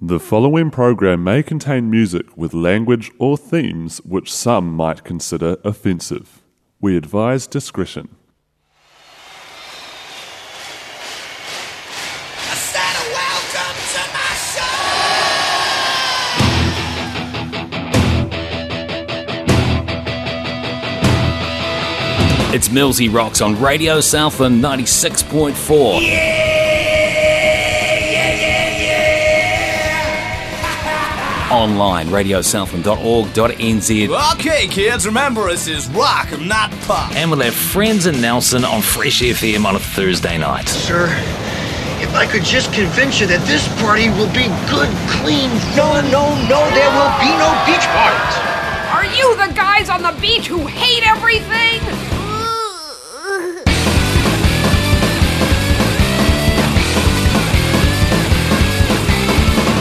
The following program may contain music with language or themes which some might consider offensive. We advise discretion. I said welcome to my show. It's Millsy Rocks on Radio Southland 96.4. online, radiosouthland.org.nz. Okay, kids, remember this is rock, not pop. And we'll have friends in Nelson on Fresh FM on a Thursday night. Sir, if I could just convince you that this party will be good, clean fun. No, no, no, there will be no beach parties. Are you the guys on the beach who hate everything?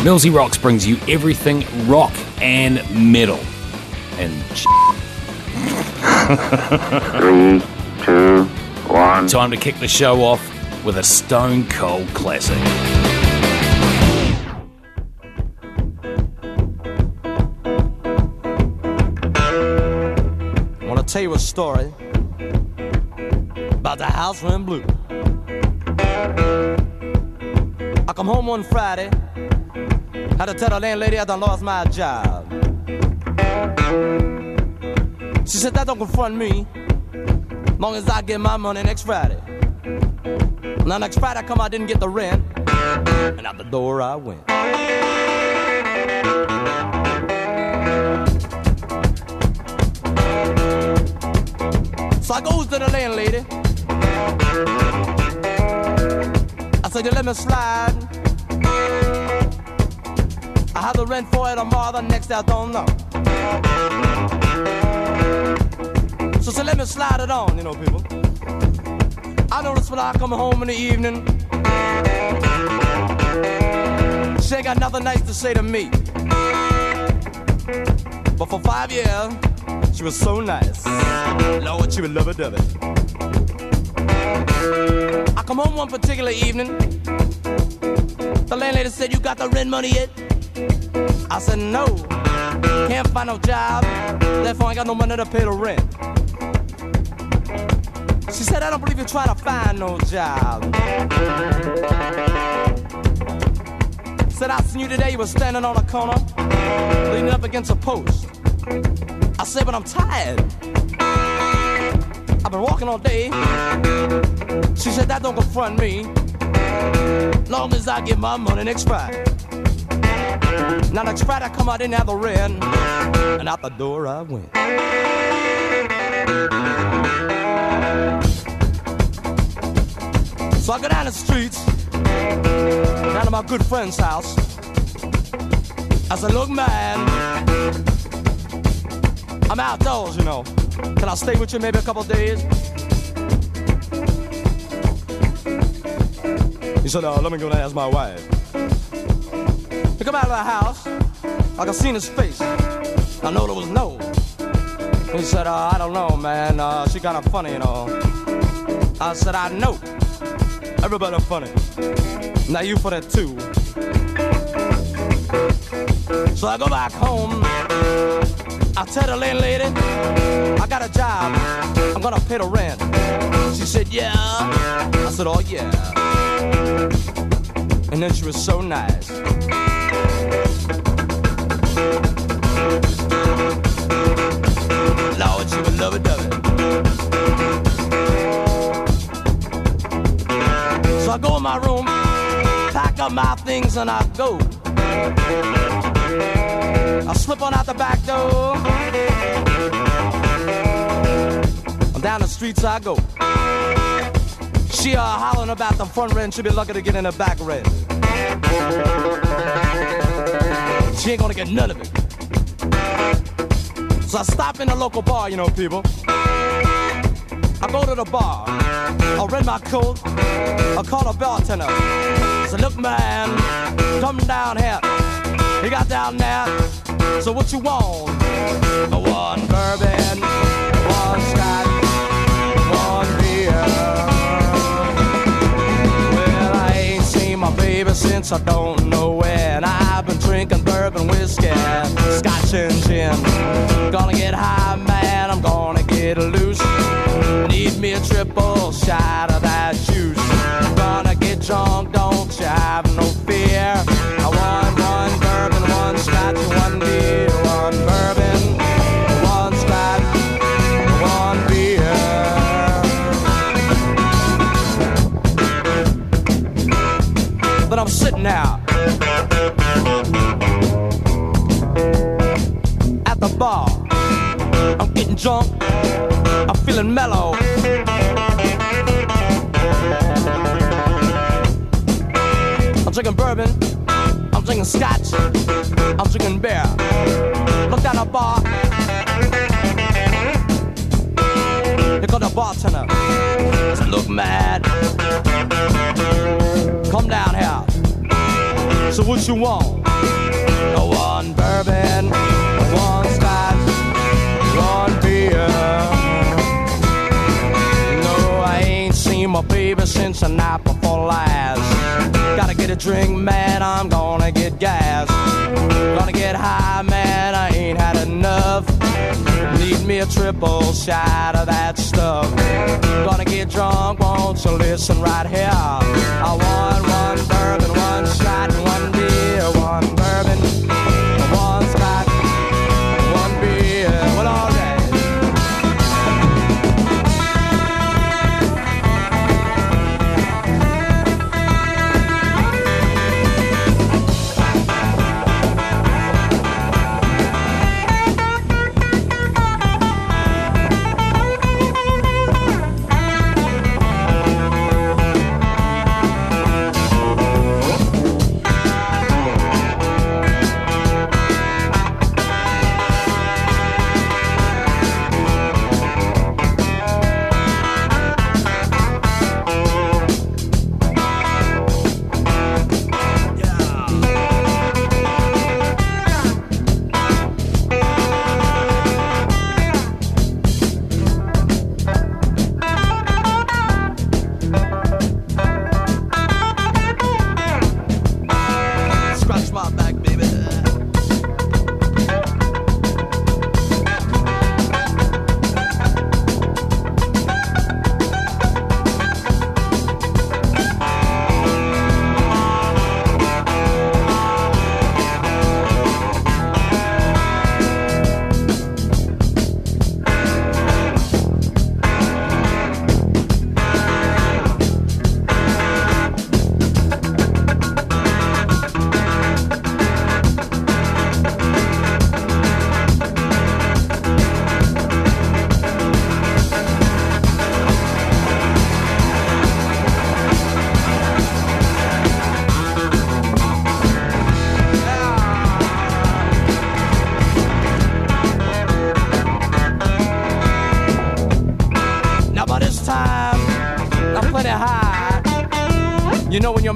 Millsy Rocks brings you everything rock and metal. And three, two, one. Time to kick the show off with a stone cold classic. I want to tell you a story about the house went blue. I come home one Friday. Had to tell the landlady I done lost my job. She said, that don't confront me. Long as I get my money next Friday. Now next Friday I come, I didn't get the rent. And out the door I went. So I goes to the landlady. I said, you let me slide. I have the rent for it tomorrow, the next day I don't know. So say, let me slide it on, you know, people. I notice when I come home in the evening, she ain't got nothing nice to say to me. But for five years, she was so nice. Lord, she would love it, love it. I come home one particular evening. The landlady said, You got the rent money yet? I said, no, can't find no job, therefore I ain't got no money to pay the rent. She said, I don't believe you're to find no job. Said, I seen you today, you were standing on a corner, leaning up against a post. I said, but I'm tired. I've been walking all day. She said, that don't confront me. Long as I get my money next Friday. Now next Friday I come out in the rent, and out the door I went. So I go down the streets, down to my good friend's house. I said, look man, I'm outdoors, you know. Can I stay with you maybe a couple days? He said, uh, let me go and ask my wife. Come out of the house, I could see his face. I know there was no. He said, uh, I don't know, man. Uh, she kind of funny, you know. I said, I know. Everybody funny. Now you for that too. So I go back home. I tell the landlady, I got a job. I'm gonna pay the rent. She said, yeah. I said, oh yeah. And then she was so nice. She. So I go in my room, pack up my things, and I go. I slip on out the back door. I'm down the streets I go. She uh, hollering about the front rent. She'll be lucky to get in the back rent. She ain't gonna get none of it. So I stop in the local bar, you know, people. I go to the bar. I rent my coat. I call a bartender. Say, look, man, come down here. He got down there. So what you want? One bourbon, one scotch, one beer. Well, I ain't seen my baby since I don't know when. Drinking bourbon whiskey, scotch and gin. Gonna get high, man. I'm gonna get loose. Need me a triple shot of that juice. Gonna get drunk, don't you have no fear. I want one bourbon, one scotch, one beer, one bourbon, one scotch, one beer. But I'm sitting out I'm drinking beer. Look down the bar. Here comes the bartender. Said, Look mad. Come down here. So what you want? One bourbon, one scotch, one beer. No, I ain't seen my baby since the night before last. Gotta get a drink, man, I'm gonna get gas. Gonna get high, man, I ain't had enough. Need me a triple shot of that stuff. Gonna get drunk, won't you listen right here? I want one bourbon, one shot, beer, one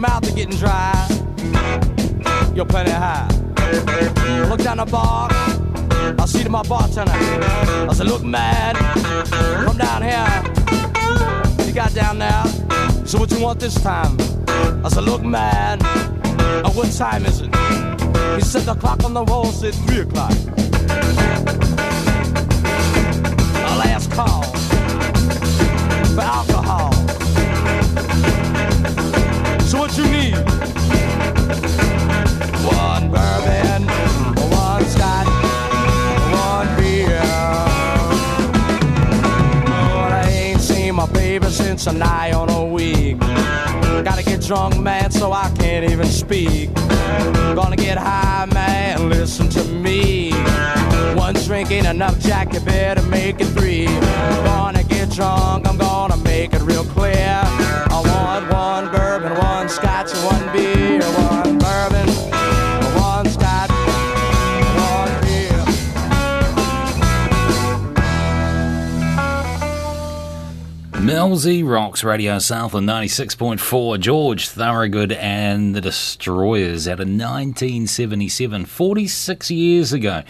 mouth is getting dry, you're plenty high. I Look down the bar, I see to my bartender. I said, look man, come down here. You got down there. So what you want this time? I said, look man, uh, what time is it? He said the clock on the wall said three o'clock. Baby since a nigh on a week. Gotta get drunk, man, so I can't even speak. Gonna get high, man, listen to me. One drink ain't enough, Jack, you better make it three. Gonna get drunk, I'm gonna Millsy Rocks Radio Southland 96.4. George Thorogood and the Destroyers out of 1977, 46 years ago.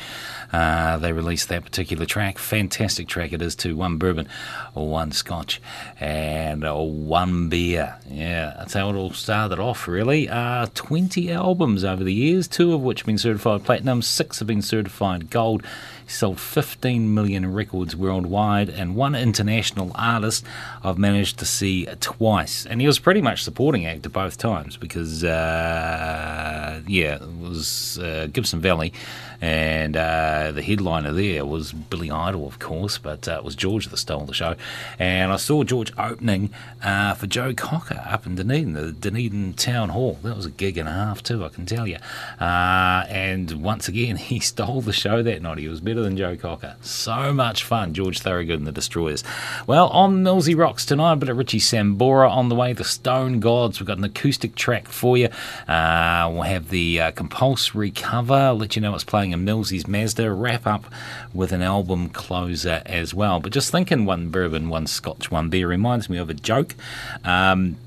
Uh, they released that particular track. Fantastic track it is too. One bourbon, one scotch, and uh, one beer. Yeah, that's how it all started off, really. Uh, 20 albums over the years, two of which have been certified platinum, six have been certified gold. Sold 15 million records worldwide, and one international artist I've managed to see twice. And he was pretty much supporting actor both times because, uh, yeah, it was uh, Gibbston Valley and uh, the headliner there was Billy Idol, of course, but uh, it was George that stole the show. And I saw George opening uh, for Joe Cocker up in Dunedin, the Dunedin Town Hall. That was a gig and a half, too, I can tell you. Uh, and once again, he stole the show that night. He was better than Joe Cocker. So much fun, George Thorogood and the Destroyers. Well, on Millsy Rocks tonight, a bit of Richie Sambora on the way, the Stone Gods. We've got an acoustic track for you. Uh, we'll have the uh, compulsory cover, let you know what's playing and Millsy's Mazda wrap up with an album closer as well. But just thinking one bourbon, one scotch, one beer reminds me of a joke. Um,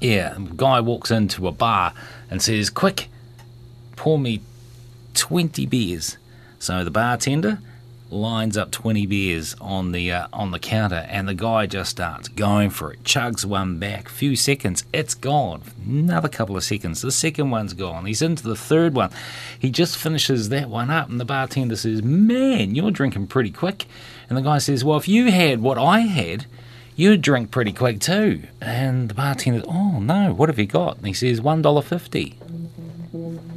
yeah, guy walks into a bar and says, Quick, pour me 20 beers. So the bartender lines up 20 beers on the uh, on the counter and the guy just starts going for it chugs one back few seconds it's gone. Another couple of seconds the second one's gone he's into the third one. He just finishes that one up and the bartender says man you're drinking pretty quick. And the guy says well if you had what i had you'd drink pretty quick too. And the bartender oh no what have you got? And he says $1.50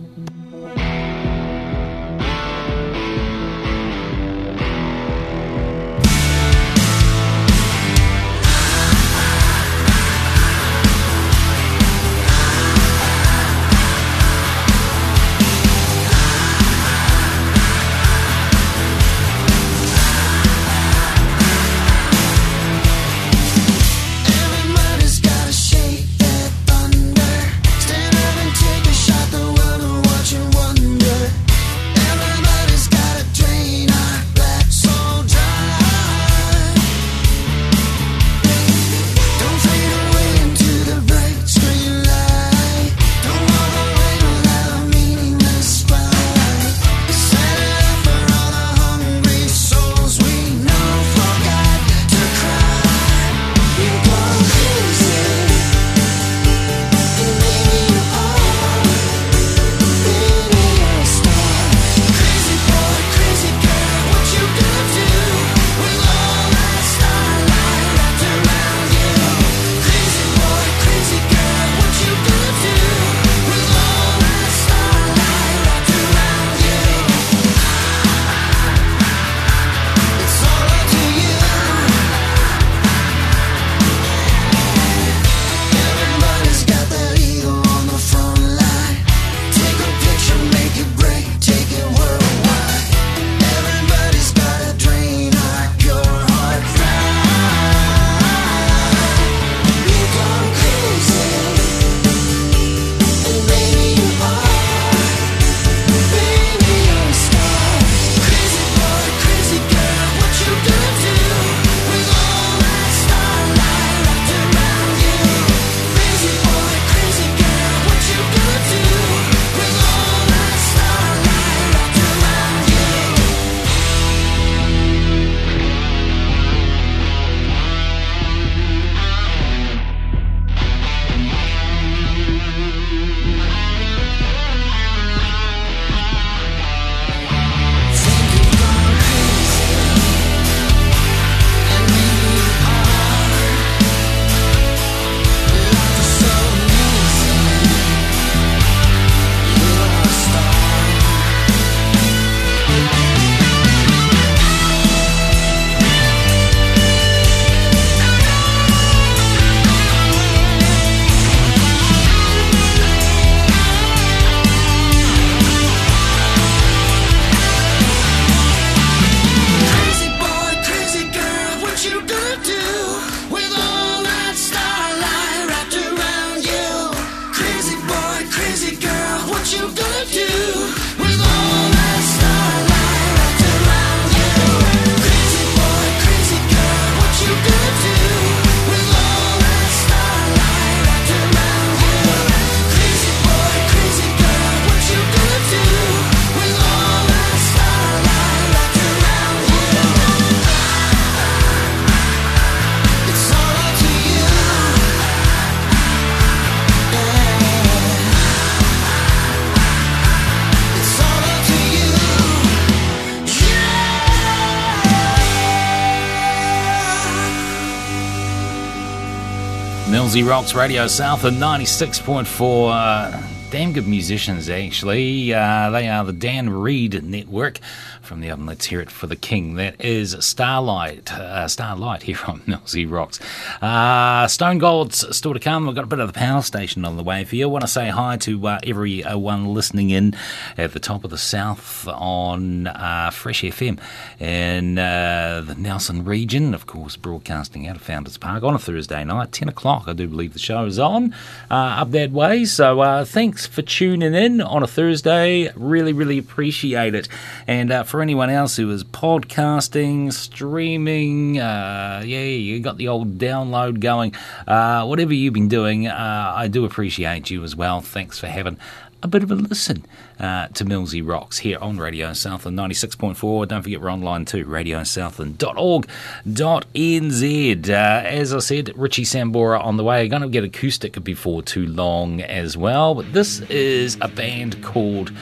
Millsy Rocks Radio Southland 96.4. Uh, damn good musicians, actually. Uh, they are the Dan Reed Network from the album Let's Hear It for the King. That is Starlight, uh, Starlight here on Millsy Rocks. Uh, Stone Gods still to come. We've got a bit of the power station on the way for you. I want to say hi to uh, everyone listening in at the top of the south on uh, Fresh FM in uh, the Nelson region, of course, broadcasting out of Founders Park on a Thursday night, 10 o'clock. I do believe the show is on uh, up that way. So uh, thanks for tuning in on a Thursday. Really, really appreciate it. And uh, for anyone else who is podcasting, streaming, uh, yeah, you got the old download going, uh, whatever you've been doing, uh, I do appreciate you as well. Thanks for having a bit of a listen uh, to Millsy Rocks here on Radio Southland 96.4. Don't forget we're online too, radiosouthland.org.nz. Uh, as I said, Richie Sambora on the way. Going to get acoustic before too long as well, but this is a band called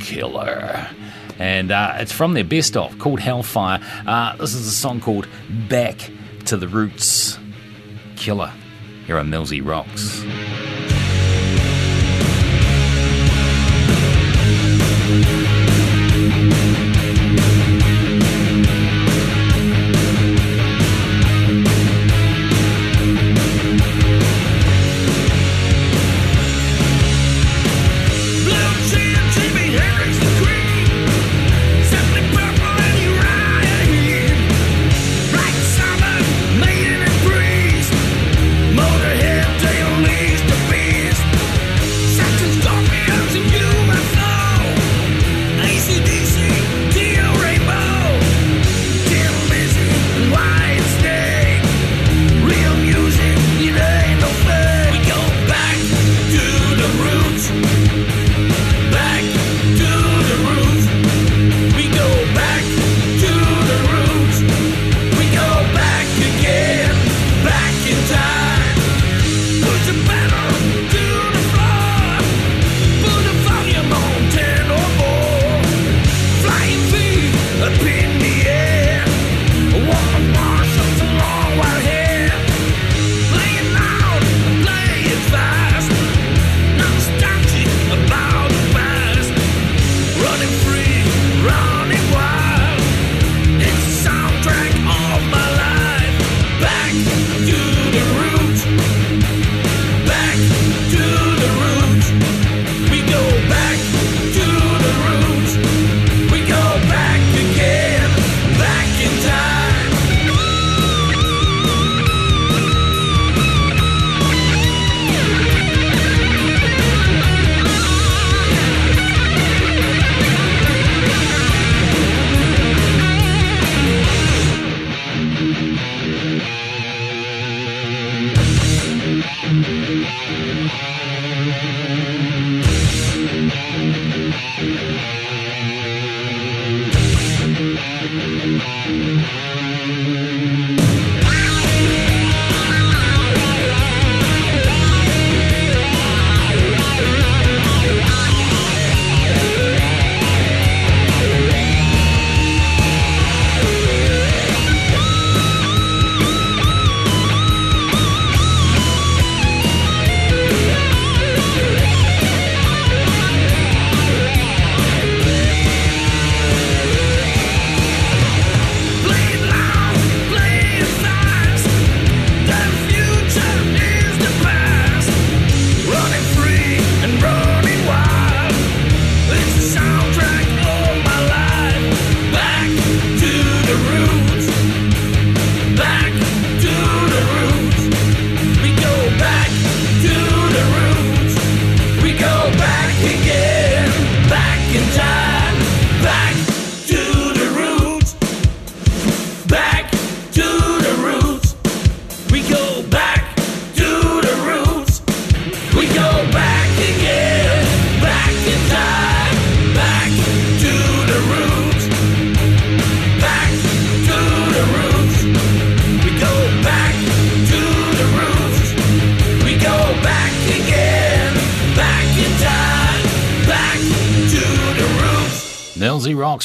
Killer and uh, it's from their best of called Hellfire. Uh, this is a song called Back to the Roots. Killer here on Millsy Rocks.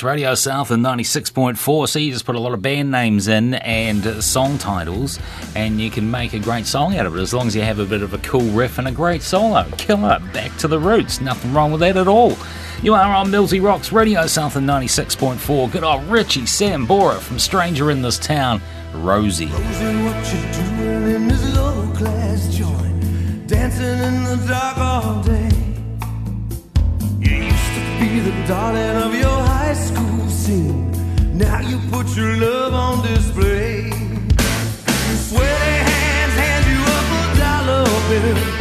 Radio Southland 96.4. So you just put a lot of band names in and song titles, and you can make a great song out of it as long as you have a bit of a cool riff and a great solo. Killer, back to the roots. Nothing wrong with that at all. You are on Millsy Rocks Radio Southland 96.4. Good old Richie Sambora from Stranger in This Town, Rosie. Rosie? Dancing in the dark all day. You used to be the darling of your high school scene. Now you put your love on display. Sweaty hands hand you up a dollar bill.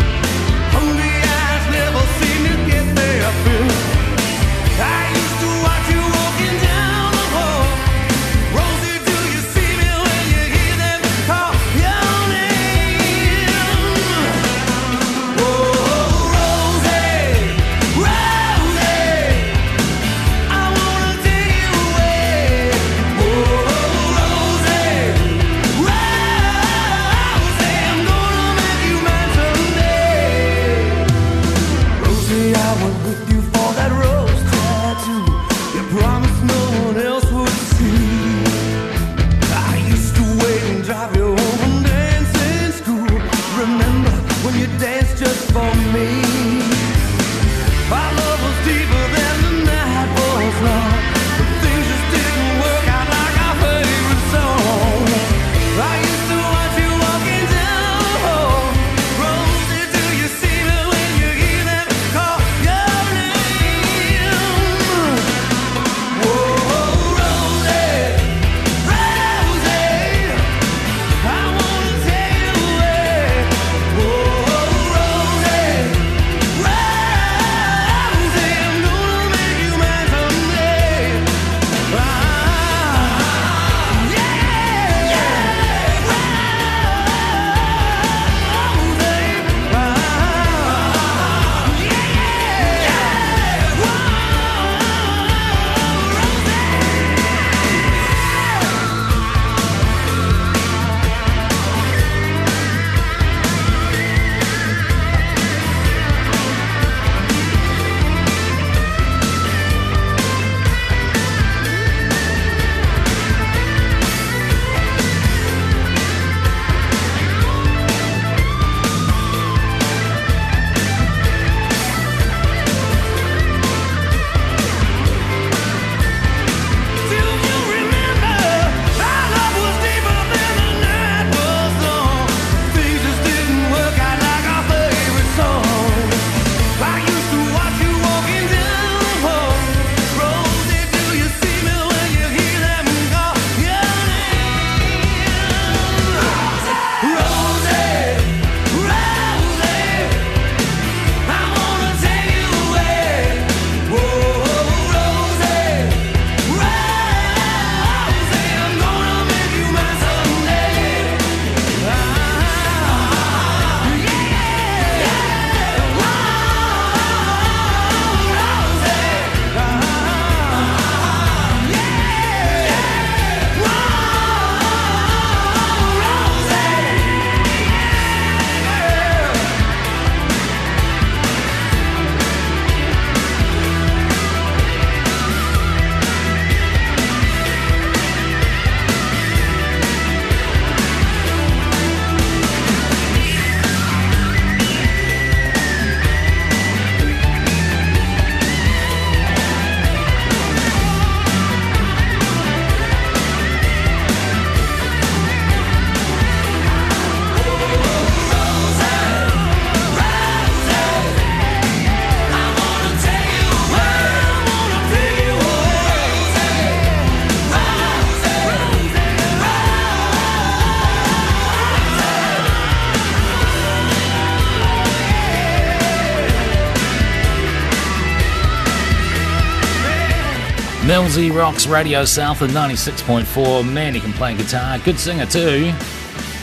Millsy Rocks Radio Southland 96.4. Man, he can play guitar. Good singer, too.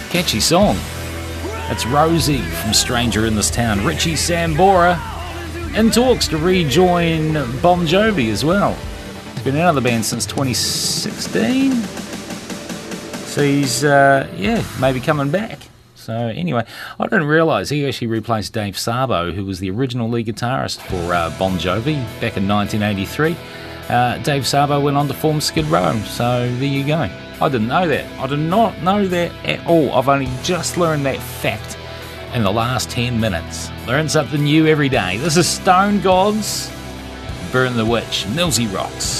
Catchy song. That's Rosie from Stranger in This Town. Richie Sambora in talks to rejoin Bon Jovi as well. He's been out of the band since 2016. So he's, uh, yeah, maybe coming back. So anyway, I didn't realise he actually replaced Dave Sabo, who was the original lead guitarist for uh, Bon Jovi back in 1983. Uh, Dave Sabo went on to form Skid Row. So there you go. I didn't know that. I did not know that at all. I've only just learned that fact in the last 10 minutes. Learn something new every day. This is Stone Gods, Burn the Witch, Millsy Rocks.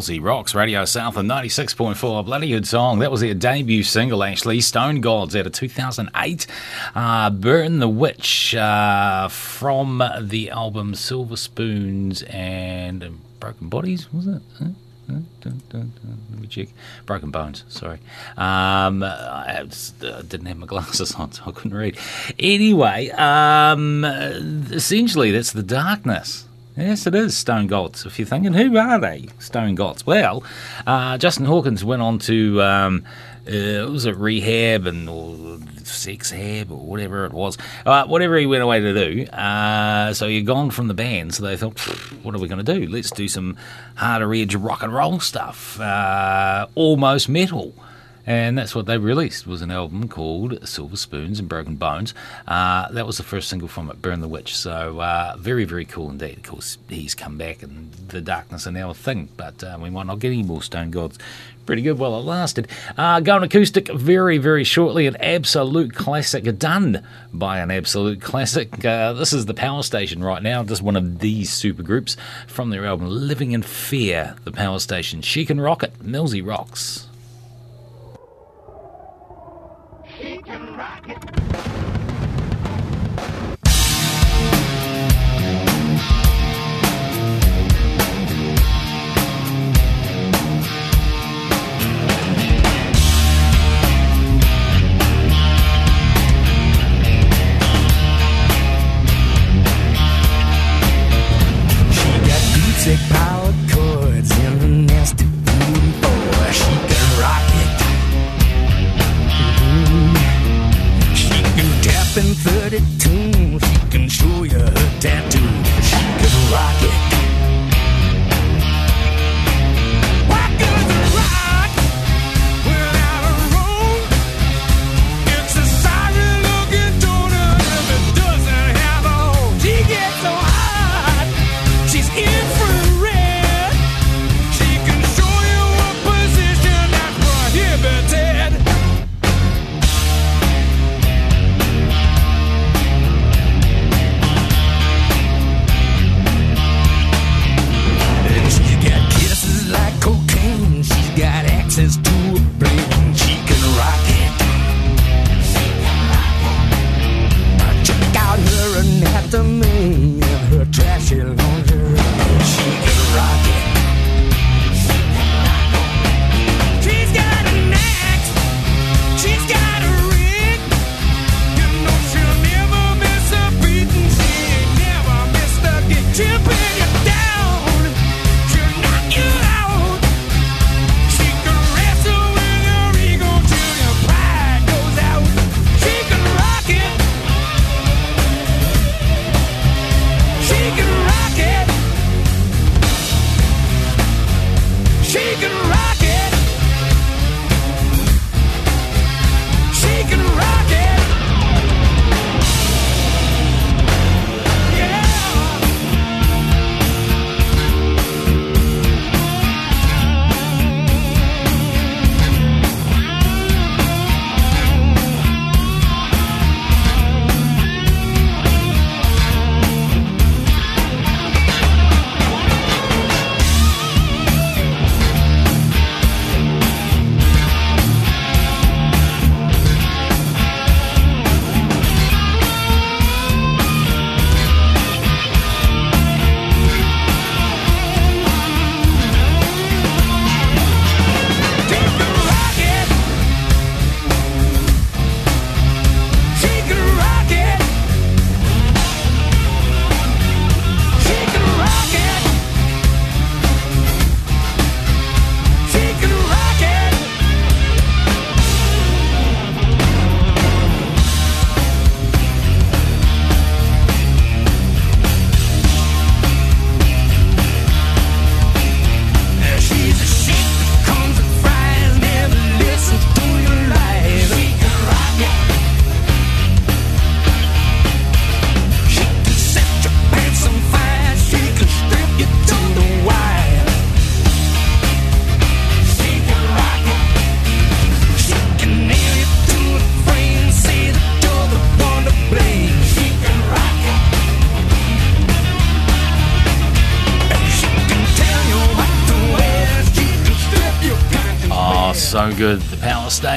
Millsy Rocks, Radio Southland 96.4. Bloody good song. That was their debut single, actually. Stone Gods out of 2008. Uh, Burn the Witch uh, from the album Silver Spoons and Broken Bodies, was it? Huh? Let me check. Broken Bones, sorry. Um, I uh, didn't have my glasses on, so I couldn't read. Anyway, um, essentially, that's the darkness. Yes, it is Stone Gods. If you're thinking, who are they, Stone Gods? Well, uh, Justin Hawkins went on to, um, uh, was it rehab and or sex hab or whatever it was, uh, whatever he went away to do. Uh, so he'd gone from the band, so they thought, what are we going to do? Let's do some harder edge rock and roll stuff, uh, almost metal. And that's what they released was an album called Silver Spoons and Broken Bones. Uh, that was the first single from it, Burn the Witch. So uh, very, very cool indeed. Of course, he's come back and the darkness are now a thing, but uh, we might not get any more Stone Gods. Pretty good while it lasted. Uh, going acoustic very, very shortly. An absolute classic done by an absolute classic. Uh, this is the Power Station right now. Just one of these super groups from their album Living in Fear. The Power Station. She can rock it. Millsy rocks. She got boutique power in 32. She can show you her tattoo. She can rock it.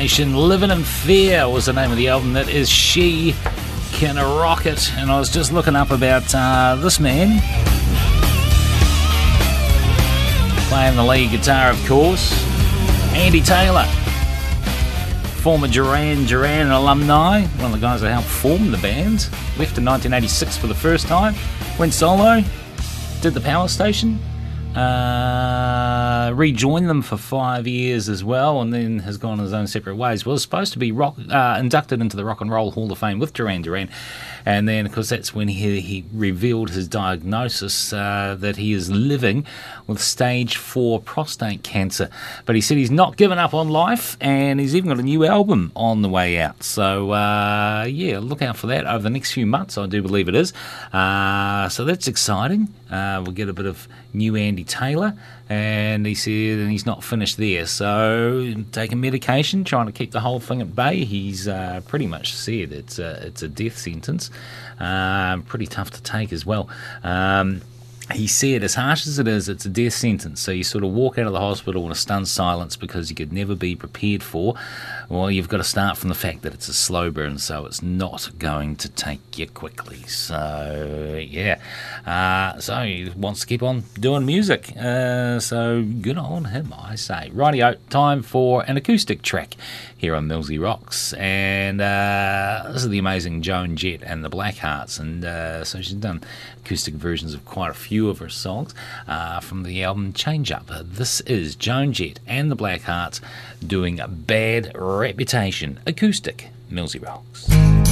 Station, Living in Fear was the name of the album. That is She Can Rock It. And I was just looking up about uh, this man. Playing the lead guitar, of course, Andy Taylor, former Duran Duran alumni, one of the guys that helped form the band. Left in 1986 for the first time, went solo, did the power station, uh, rejoined them for five years as well, and then has gone his own separate ways. Was supposed to be rock, uh, inducted into the Rock and Roll Hall of Fame with Duran Duran, and then, of course, that's when he, he revealed his diagnosis uh, that he is living with stage four prostate cancer. But he said he's not given up on life, and he's even got a new album on the way out. So, uh, yeah, look out for that over the next few months, I do believe it is. Uh, so that's exciting. Uh, we'll get a bit of new Andy Taylor, and he said and he's not finished there. So taking medication, trying to keep the whole thing at bay. He's uh, pretty much said it's a, it's a death sentence. Um, pretty tough to take as well. Um, he said, as harsh as it is, it's a death sentence. So you sort of walk out of the hospital in a stunned silence because you could never be prepared for. Well, you've got to start from the fact that it's a slow burn, so it's not going to take you quickly. So, yeah. Uh, so he wants to keep on doing music. Uh, so good on him, I say. Rightio, time for an acoustic track here on Millsy Rocks. And uh, this is the amazing Joan Jett and the Blackhearts. And uh, so she's done acoustic versions of quite a few of her songs uh, from the album Change Up. This is Joan Jett and the Blackhearts doing a Bad Reputation acoustic. Millsy Rocks.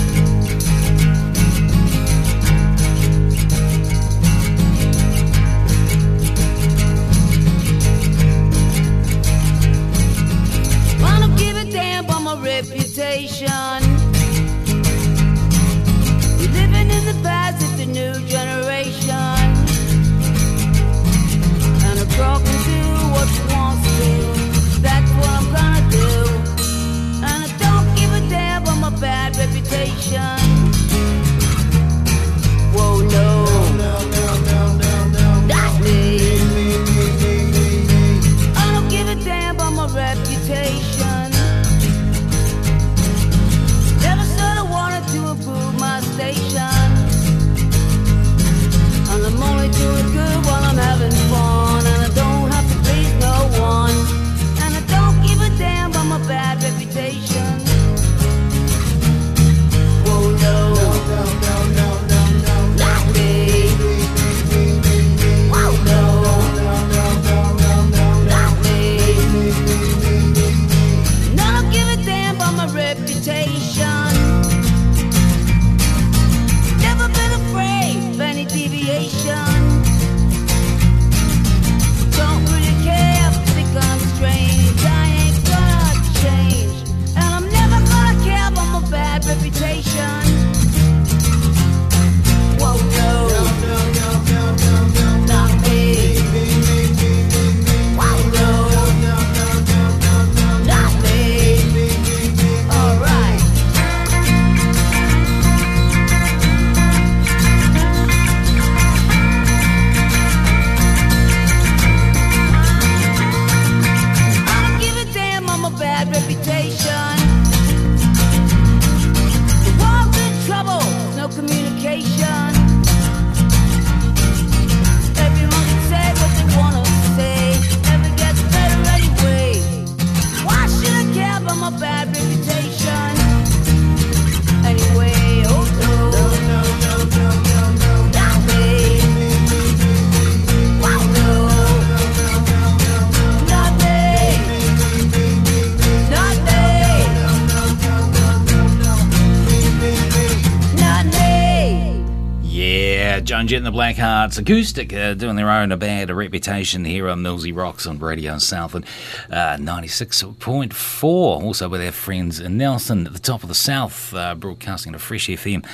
Jett and the Blackhearts Acoustic uh, doing their own a bad reputation here on Millsy Rocks on Radio Southland uh, 96.4. Also with our friends Nelson at the top of the South, uh, broadcasting to Fresh FM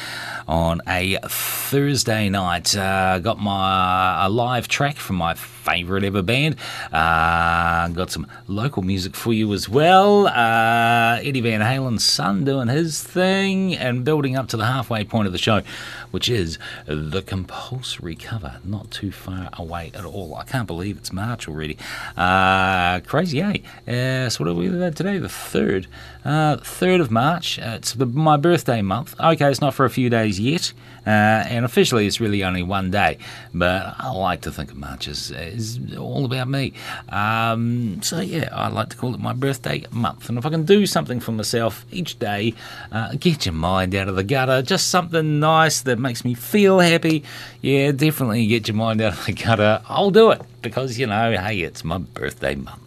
on a Thursday night. Uh, got my a live track from my favourite ever band. Uh, got some local music for you as well. Uh, Eddie Van Halen's son doing his thing and building up to the halfway point of the show which is the compulsory cover. Not too far away at all. I can't believe it's March already. Uh, crazy, eh? Uh, so what are we today? The third, uh, third of March. It's my birthday month. Okay, it's not for a few days yet, uh, and officially it's really only one day. But I like to think of March as, as all about me. Um, so yeah, I like to call it my birthday month. And if I can do something for myself each day, uh, get your mind out of the gutter, just something nice that makes me feel happy. Yeah, definitely get your mind out of the gutter. I'll do it because you know, hey, it's my birthday month.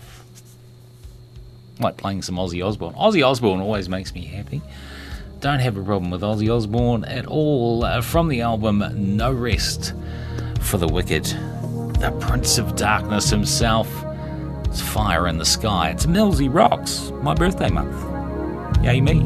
Like playing some Ozzy Osbourne. Ozzy Osbourne always makes me happy. Don't have a problem with Ozzy Osbourne at all. Uh, from the album No Rest for the Wicked, the Prince of Darkness himself. It's fire in the sky. It's Millsy Rocks, my birthday month. Yay me.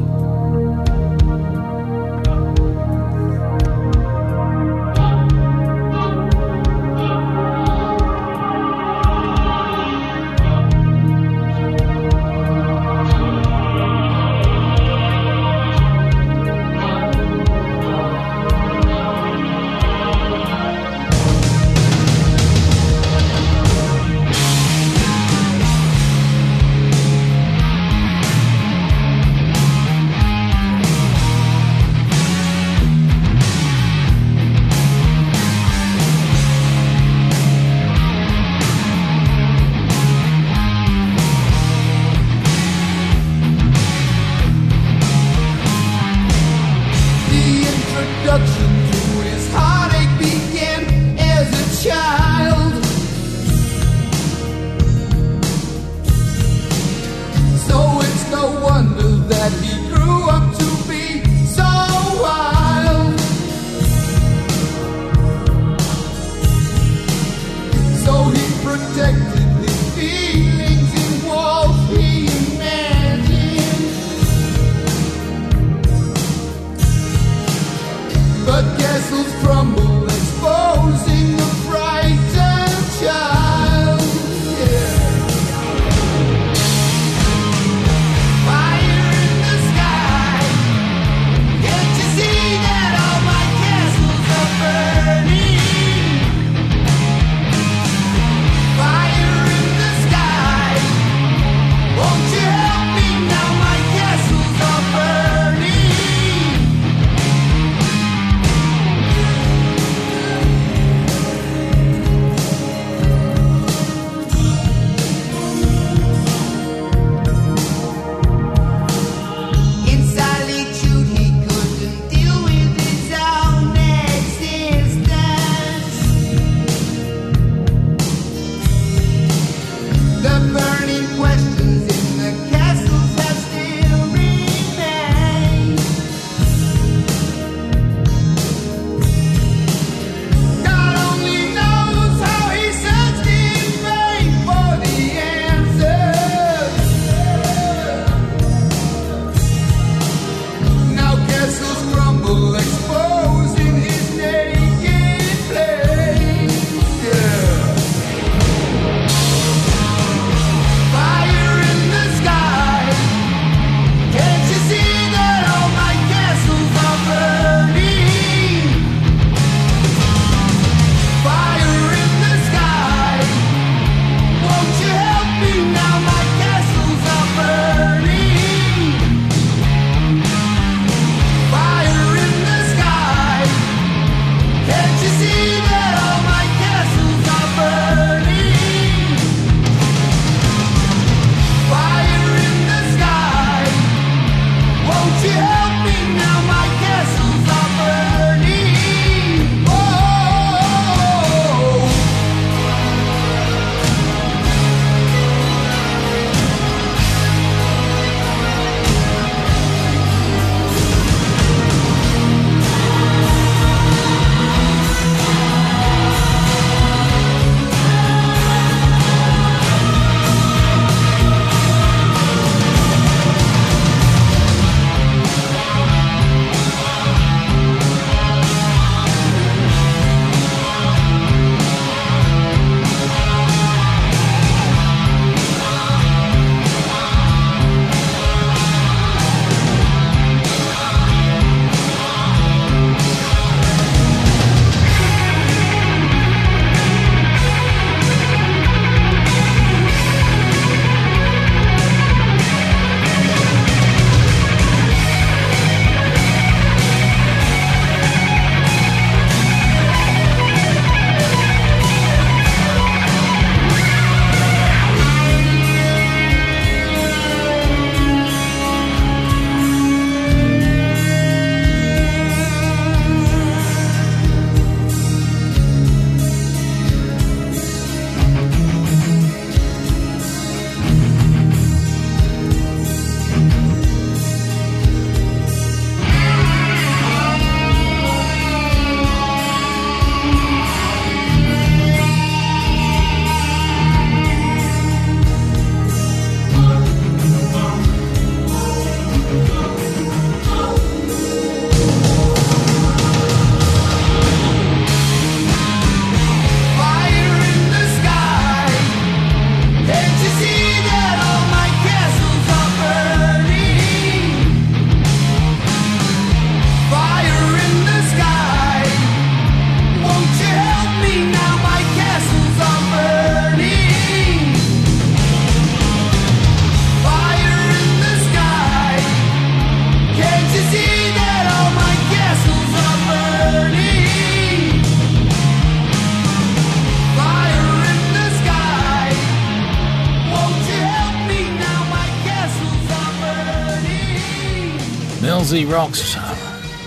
Rocks,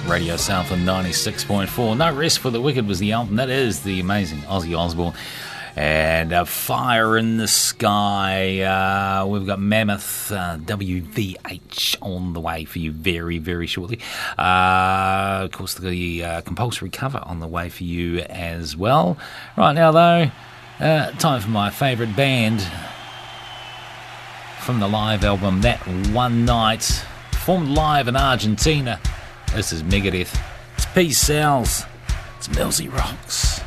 Radio Southland 96.4. No Rest for the Wicked was the album. That is the amazing Ozzy Osbourne. And uh, Fire in the Sky. Uh, we've got Mammoth uh, WVH on the way for you very, very shortly. Uh, of course, the uh, compulsory cover on the way for you as well. Right now, though, uh, time for my favourite band from the live album That One Night, performed live in Argentina. This is Megadeth. It's Peace Sells. It's Millsy Rocks.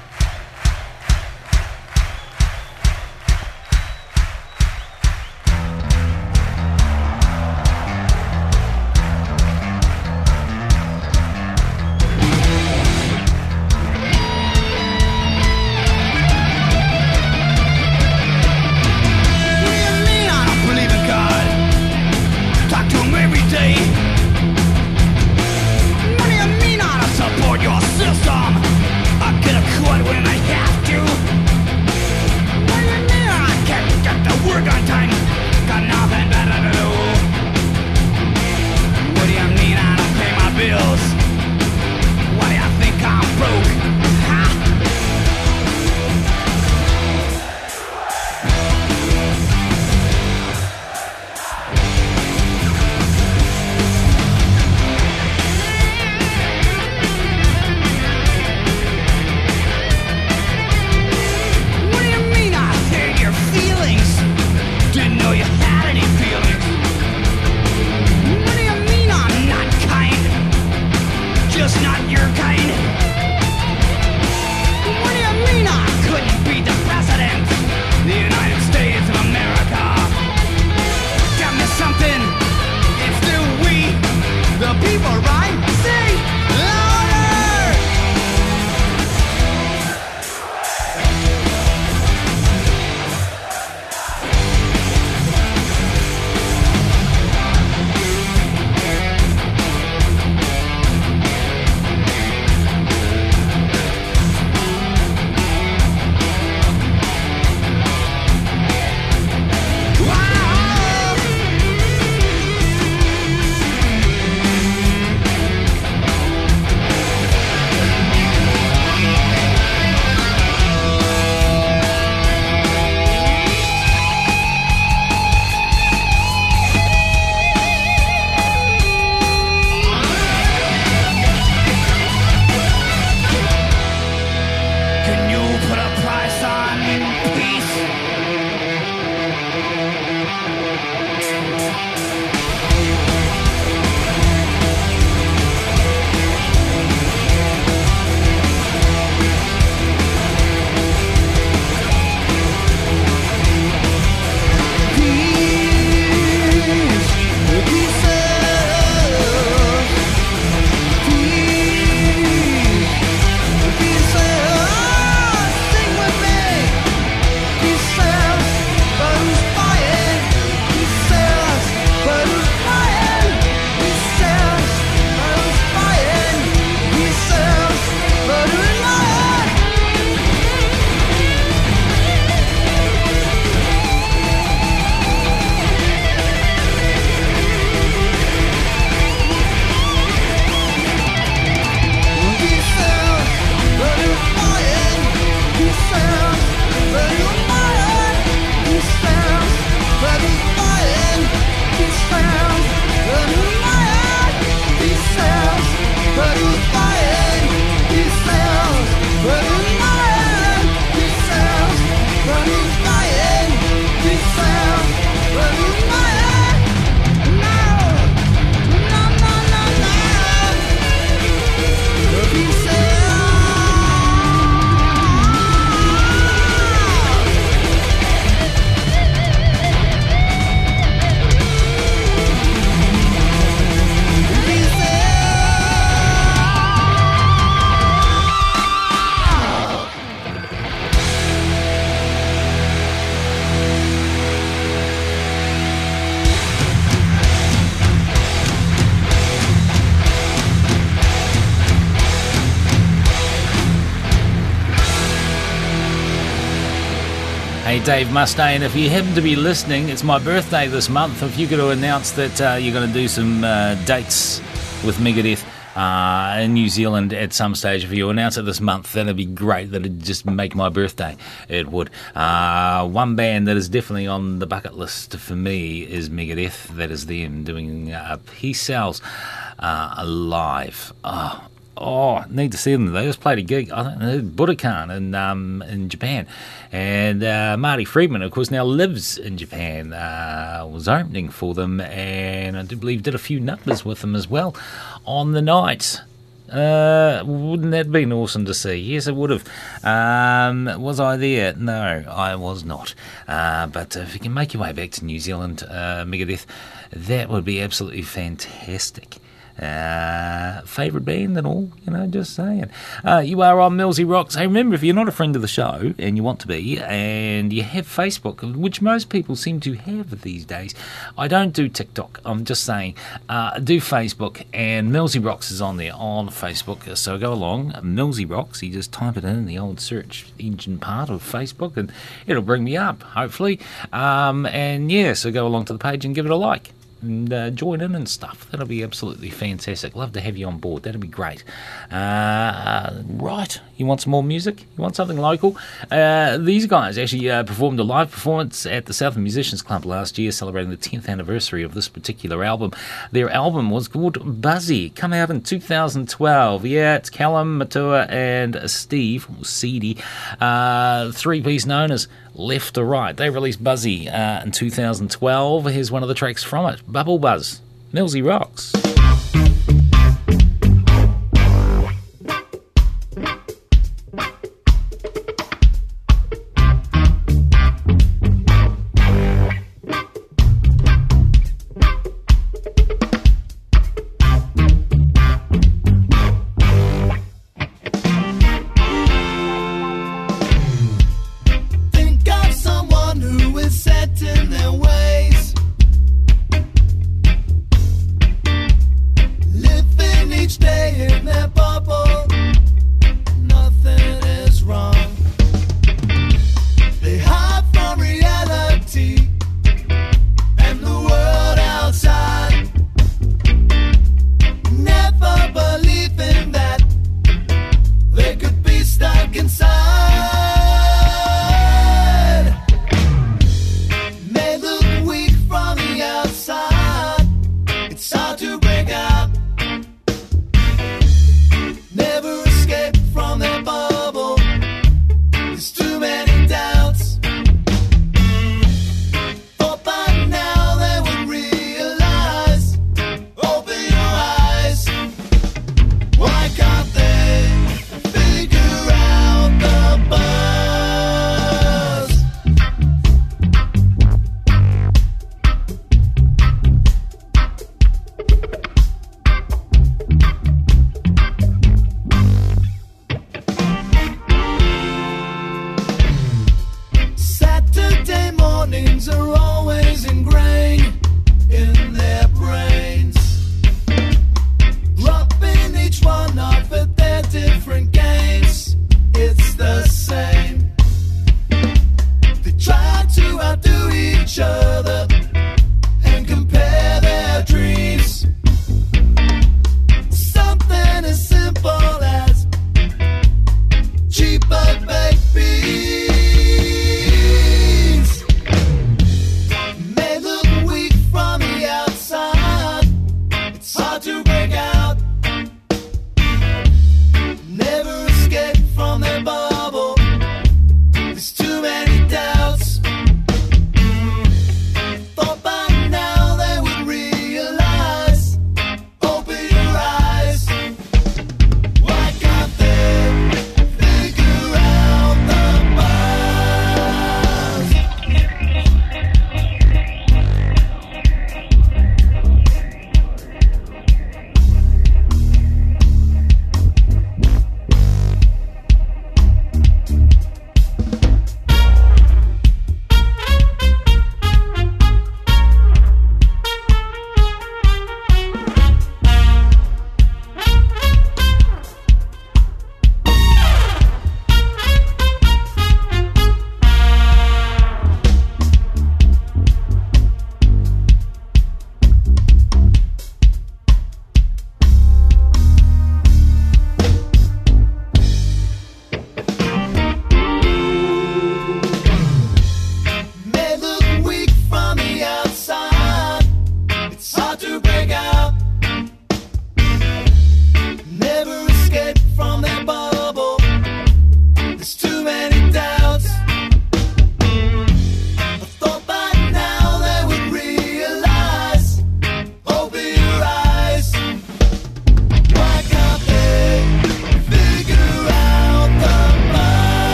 Dave Mustaine, if you happen to be listening, it's my birthday this month. If you could announce that uh, you're going to do some uh, dates with Megadeth uh, in New Zealand at some stage. If you announce it this month, that'd be great. That'd just make my birthday. It would. Uh, one band that is definitely on the bucket list for me is Megadeth. That is them doing uh, Peace Sells uh, live. Oh, Oh, need to see them. They just played a gig, I think, Budokan in um, in Japan, and uh, Marty Friedman, of course, now lives in Japan. Uh, was opening for them, and I do believe did a few numbers with them as well on the night. Uh, wouldn't that been awesome to see? Yes, it would have. Um, was I there? No, I was not. Uh, but if you can make your way back to New Zealand, uh, Megadeth, that would be absolutely fantastic. Uh, favourite band and all, you know, just saying. Uh, you are on Millsy Rocks. Hey, remember, if you're not a friend of the show and you want to be, and you have Facebook, which most people seem to have these days, I don't do TikTok. I'm just saying, uh, do Facebook, and Millsy Rocks is on there on Facebook. So go along, Millsy Rocks. You just type it in the old search engine part of Facebook, and it'll bring me up, hopefully. Um, and yeah, so go along to the page and give it a like and uh, join in and stuff. That'll be absolutely fantastic. Love to have you on board. That'll be great. Uh, right, you want some more music? You want something local? Uh, these guys actually uh, performed a live performance at the Southern Musicians Club last year, celebrating the 10th anniversary of this particular album. Their album was called Buzzy, come out in 2012. Yeah, it's Callum, Matua, and Steve, Seedy, uh, three piece known as Left to Right. They released Buzzy uh, in 2012. Here's one of the tracks from it Bubble Buzz, Millsy Rocks.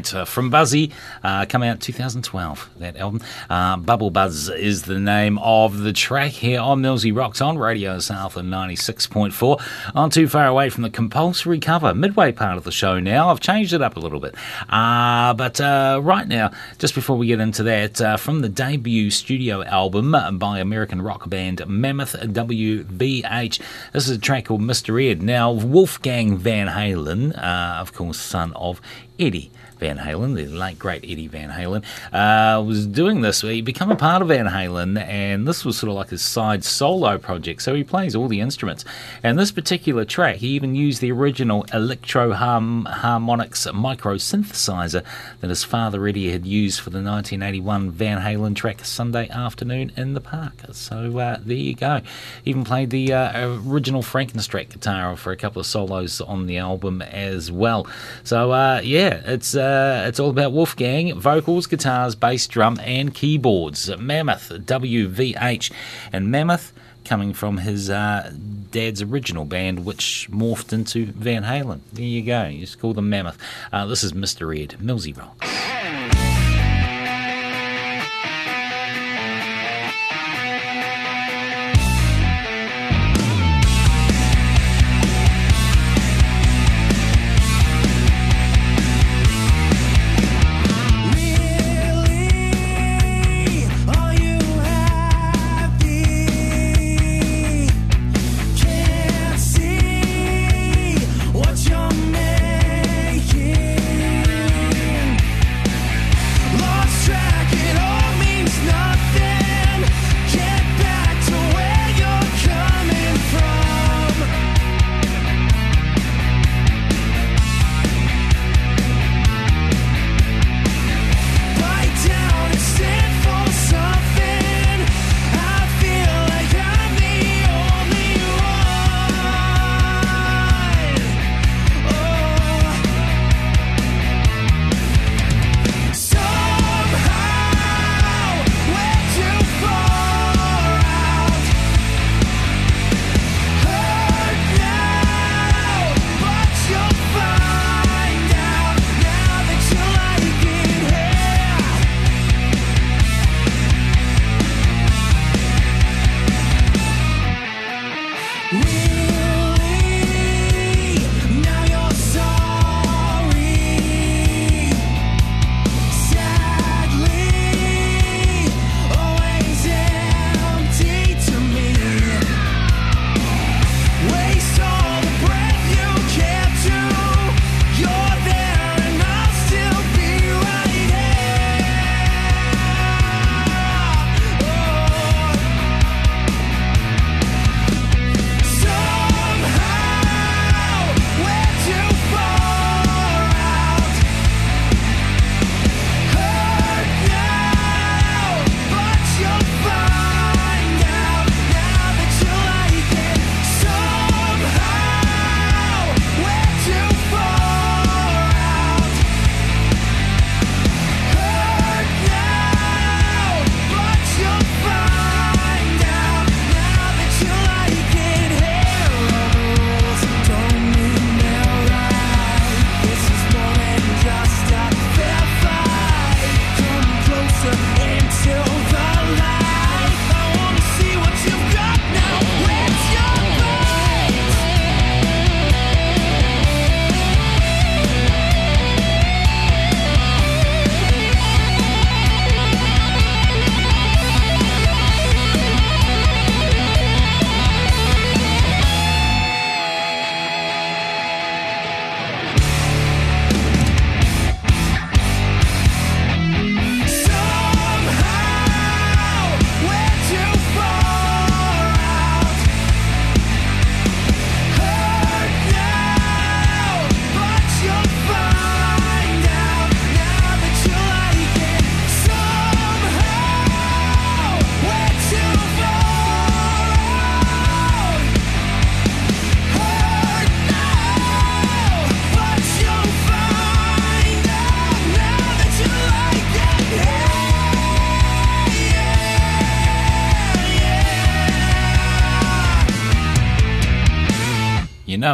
Right. Uh, from Buzzy, uh, come out 2012, that album. Uh, Bubble Buzz is the name of the track here on Millsy Rocks on Radio Southland 96.4. On Too Far Away from the compulsory cover, midway part of the show now. I've changed it up a little bit. Uh, but uh, right now, just before we get into that, uh, from the debut studio album by American rock band Mammoth WVH, this is a track called Mr. Ed. Now, Wolfgang Van Halen, of course, son of Eddie Van Halen, the late great Eddie Van Halen, uh, was doing this. He became a part of Van Halen, and this was sort of like his side solo project. So he plays all the instruments. And this particular track, he even used the original Electro-Harmonix micro synthesizer that his father Eddie had used for the 1981 Van Halen track Sunday Afternoon in the Park. So uh, there you go. Even played the uh, original Frankenstrat guitar for a couple of solos on the album as well. So uh, yeah, it's uh, it's all about Wolfgang vocals, guitars, bass, drum, and keyboards. Mammoth WVH, and Mammoth coming from his uh, dad's original band, which morphed into Van Halen. There you go. You just call them Mammoth. Uh, this is Mr. Ed, Millsy Rock.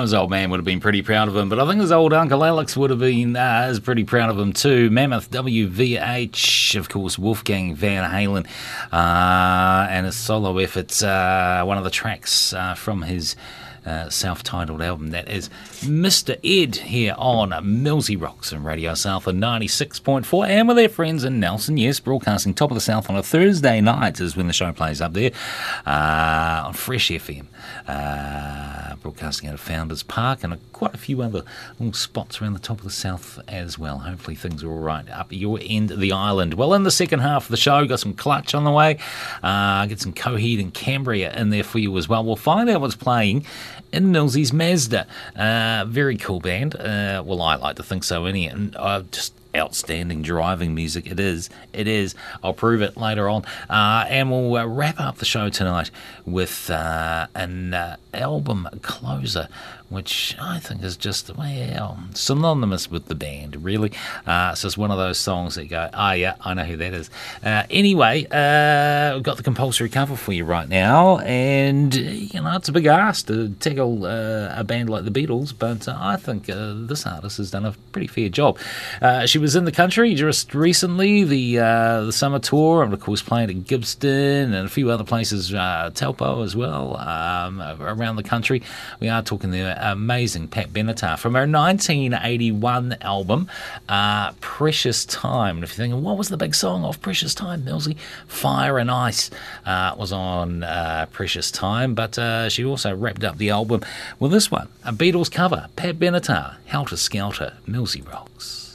His old man would have been pretty proud of him, but I think his old Uncle Alex would have been uh, is pretty proud of him too. Mammoth WVH, of course, Wolfgang Van Halen, uh, and his solo efforts. Uh, one of the tracks uh, from his uh, self titled album. That is Mr. Ed here on Millsy Rocks and Radio Southland 96.4 and with their friends in Nelson. Yes, broadcasting top of the South on a Thursday night is when the show plays up there uh, on Fresh FM. Uh, broadcasting out of Founders Park and quite a few other little spots around the top of the south as well. Hopefully things are all right up your end of the island. Well, in the second half of the show, got some clutch on the way. Uh, get some Coheed and Cambria in there for you as well. We'll find out what's playing in Millsy's Mazda. Uh, very cool band. Uh, well, I like to think so. Any and uh, just outstanding driving music. It is. It is. I'll prove it later on. Uh, and we'll uh, wrap up the show tonight with uh, an uh, album closer, which I think is just well synonymous with the band. Really, uh, it's just one of those songs that go, ah, yeah, I know who that is. Uh, anyway, we've got the compulsory cover for you right now, and you know it's a big ask to tackle a band like the Beatles, but I think this artist has done a pretty fair job. she was in the country just recently, the uh, the summer tour, and of course playing at Gibbston and a few other places, uh, Taupo as well, um, around the country. We are talking the amazing Pat Benatar from her 1981 album, uh, Precious Time. And if you're thinking, what was the big song of Precious Time, Millsy? Fire and Ice uh, was on uh, Precious Time, but uh, she also wrapped up the album with this one, a Beatles cover, Pat Benatar, Helter Skelter, Millsy Rocks.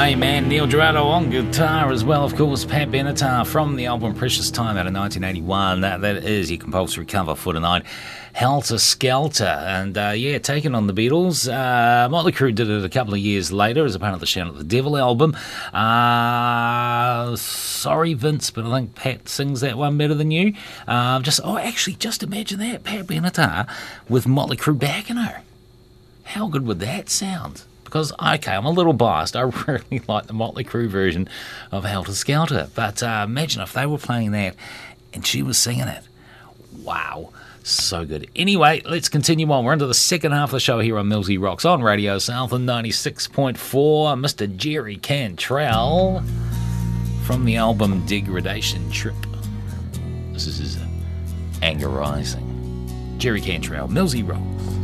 Main man Neil Giraldo on guitar as well, of course, Pat Benatar from the album Precious Time out of 1981. That, that is your compulsory cover for tonight. Helter Skelter. And uh, yeah, taken on the Beatles. Uh, Motley Crue did it a couple of years later as a part of the Shout at the Devil album. Uh, sorry, Vince, but I think Pat sings that one better than you. Uh, just Oh, actually, just imagine that. Pat Benatar with Motley Crue backing her. How good would that sound? Because, okay, I'm a little biased. I really like the Motley Crue version of Helter Skelter. But uh, imagine if they were playing that and she was singing it. Wow. So good. Anyway, let's continue on. We're into the second half of the show here on Millsy Rocks on Radio Southland 96.4. Mr. Jerry Cantrell from the album Degradation Trip. This is his Anger Rising. Jerry Cantrell, Millsy Rocks.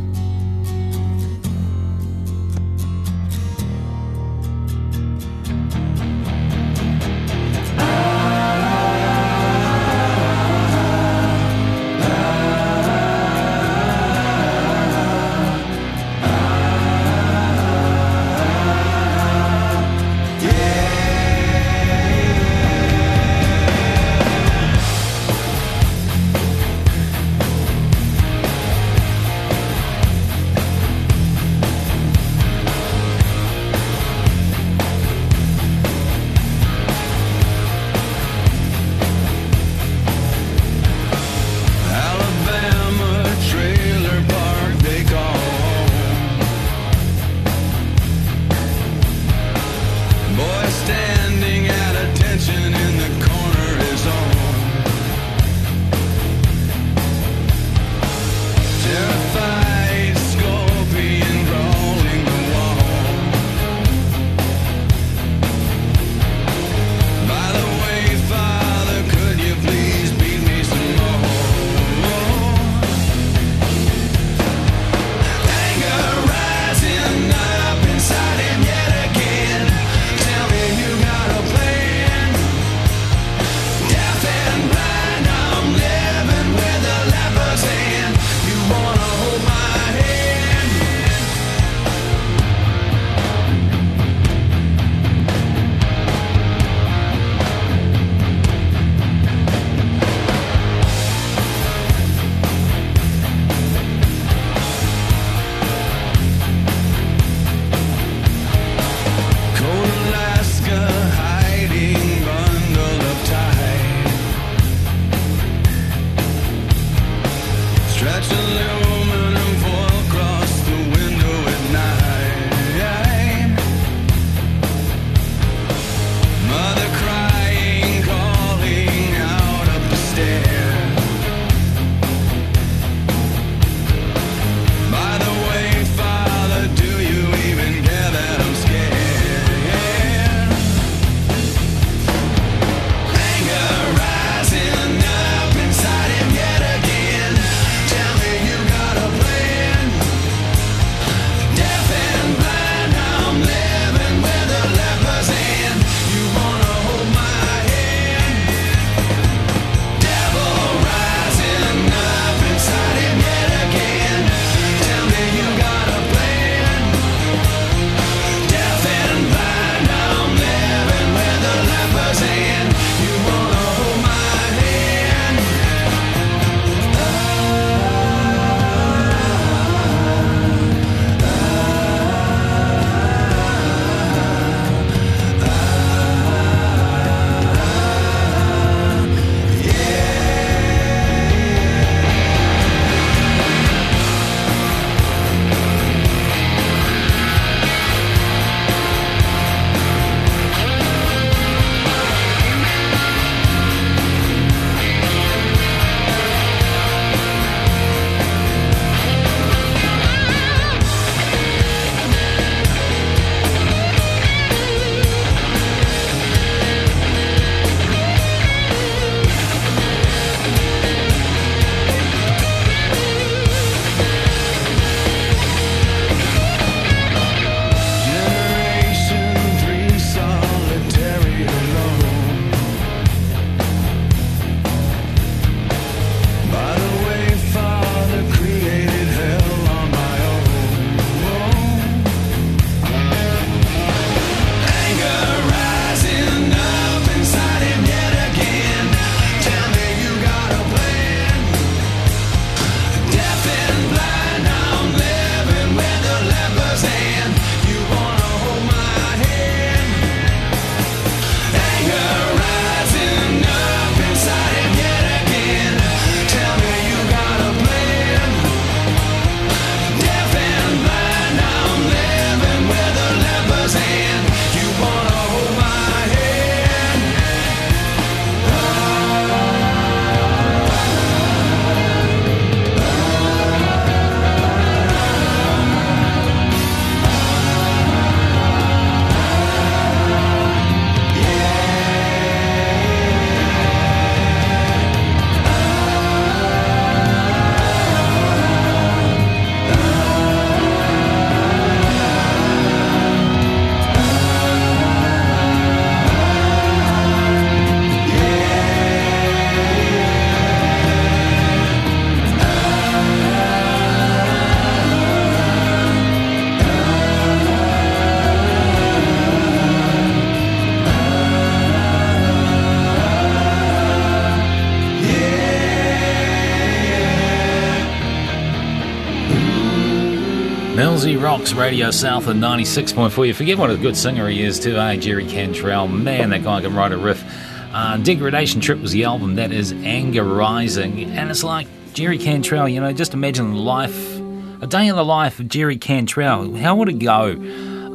Millsy Rocks Radio Southland 96.4. You forget what a good singer he is, too, eh? Jerry Cantrell. Man, that guy can write a riff. Uh, Degradation Trip was the album. That is Anger Rising. And it's like Jerry Cantrell, you know, just imagine life, a day in the life of Jerry Cantrell. How would it go?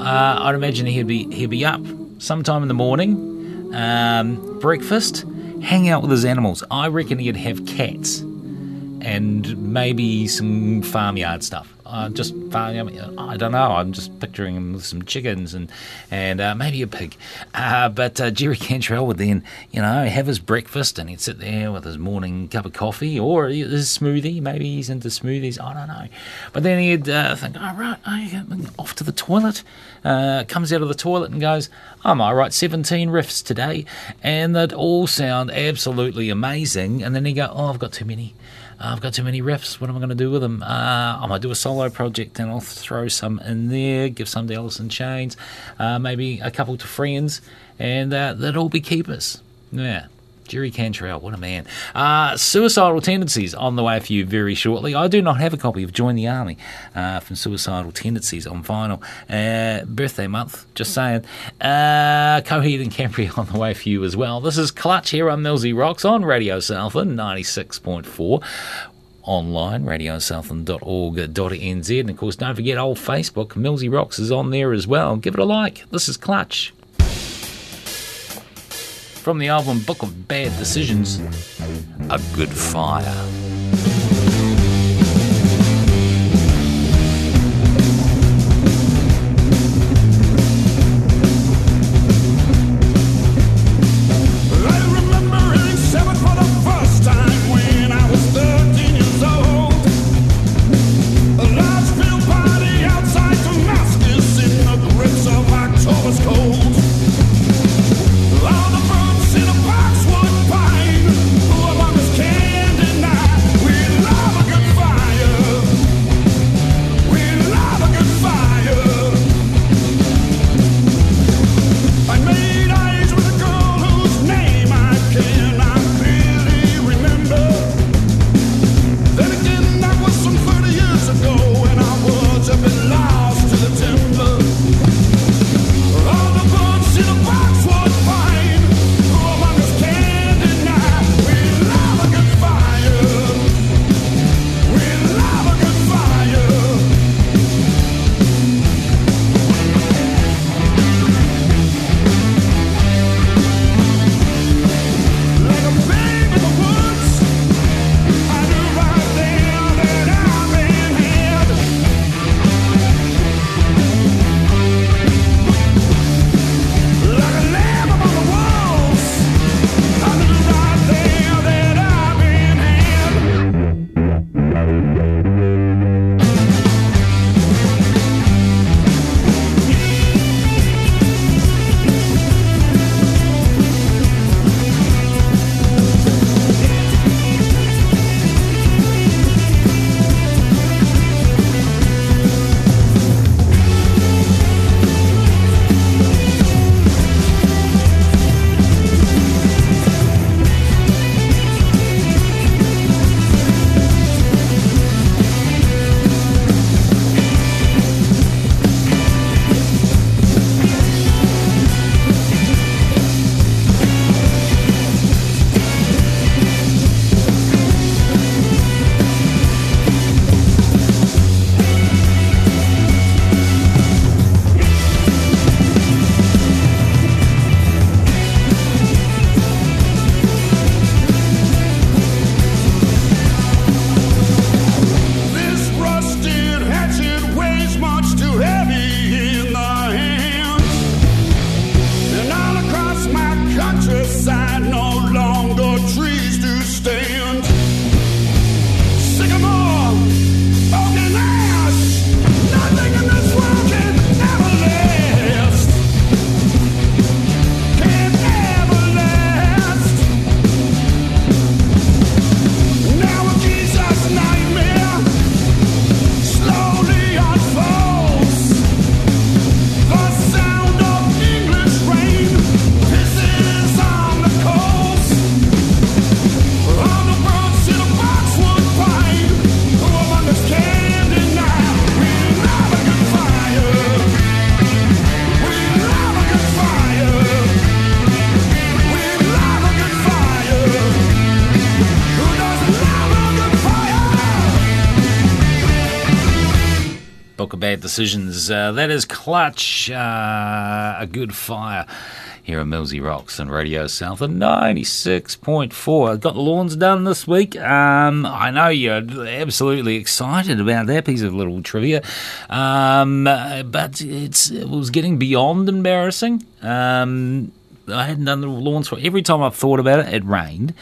Uh, I'd imagine he'd be, he'd be up sometime in the morning, um, breakfast, hang out with his animals. I reckon he'd have cats and maybe some farmyard stuff. Uh, just farm, I don't know. I'm just picturing him with some chickens and and uh, maybe a pig. Uh, but uh, Jerry Cantrell would then, you know, have his breakfast and he'd sit there with his morning cup of coffee or his smoothie. Maybe he's into smoothies. I don't know. But then he'd uh, think, all right, I'm off to the toilet. Uh, comes out of the toilet and goes, I might write 17 riffs today, and that all sound absolutely amazing. And then he'd go, oh, I've got too many. I've got too many riffs. What am I going to do with them? Uh, I might do a solo project and I'll throw some in there, give some to Alice in Chains, uh, maybe a couple to friends, and uh, that'll be keepers. Yeah. Jerry Cantrell, what a man. Uh, Suicidal Tendencies on the way for you very shortly. I do not have a copy of Join the Army uh, from Suicidal Tendencies on vinyl. Uh, birthday month, just saying. Uh, Coheed and Cambria on the way for you as well. This is Clutch here on Millsy Rocks on Radio Southland 96.4 online, radiosouthland.org.nz. And of course, don't forget old Facebook, Millsy Rocks is on there as well. Give it a like. This is Clutch. From the album Book of Bad Decisions, A Good Fire. Decisions. Uh, that is Clutch, uh, a good fire. Here at Millsy Rocks and Radio Southland 96.4. Got lawns done this week. Um, I know you're absolutely excited about that piece of little trivia, um, uh, but it was getting beyond embarrassing. Um, I hadn't done the lawns for every time I've thought about it, it rained.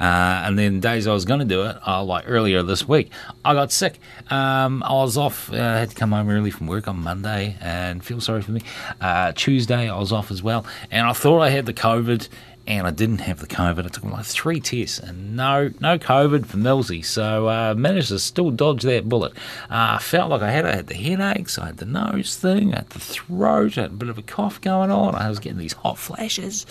Uh, and then days I was going to do it, uh, like earlier this week, I got sick. Um, I was off, uh, I had to come home early from work on Monday and feel sorry for me. Uh, Tuesday I was off as well. And I thought I had the COVID. And I didn't have the COVID. I took like three tests, and no, no COVID for Millsy. So uh, managed to still dodge that bullet. Uh, I felt like I had, I had the headaches, I had the nose thing, I had the throat, I had a bit of a cough going on. I was getting these hot flashes.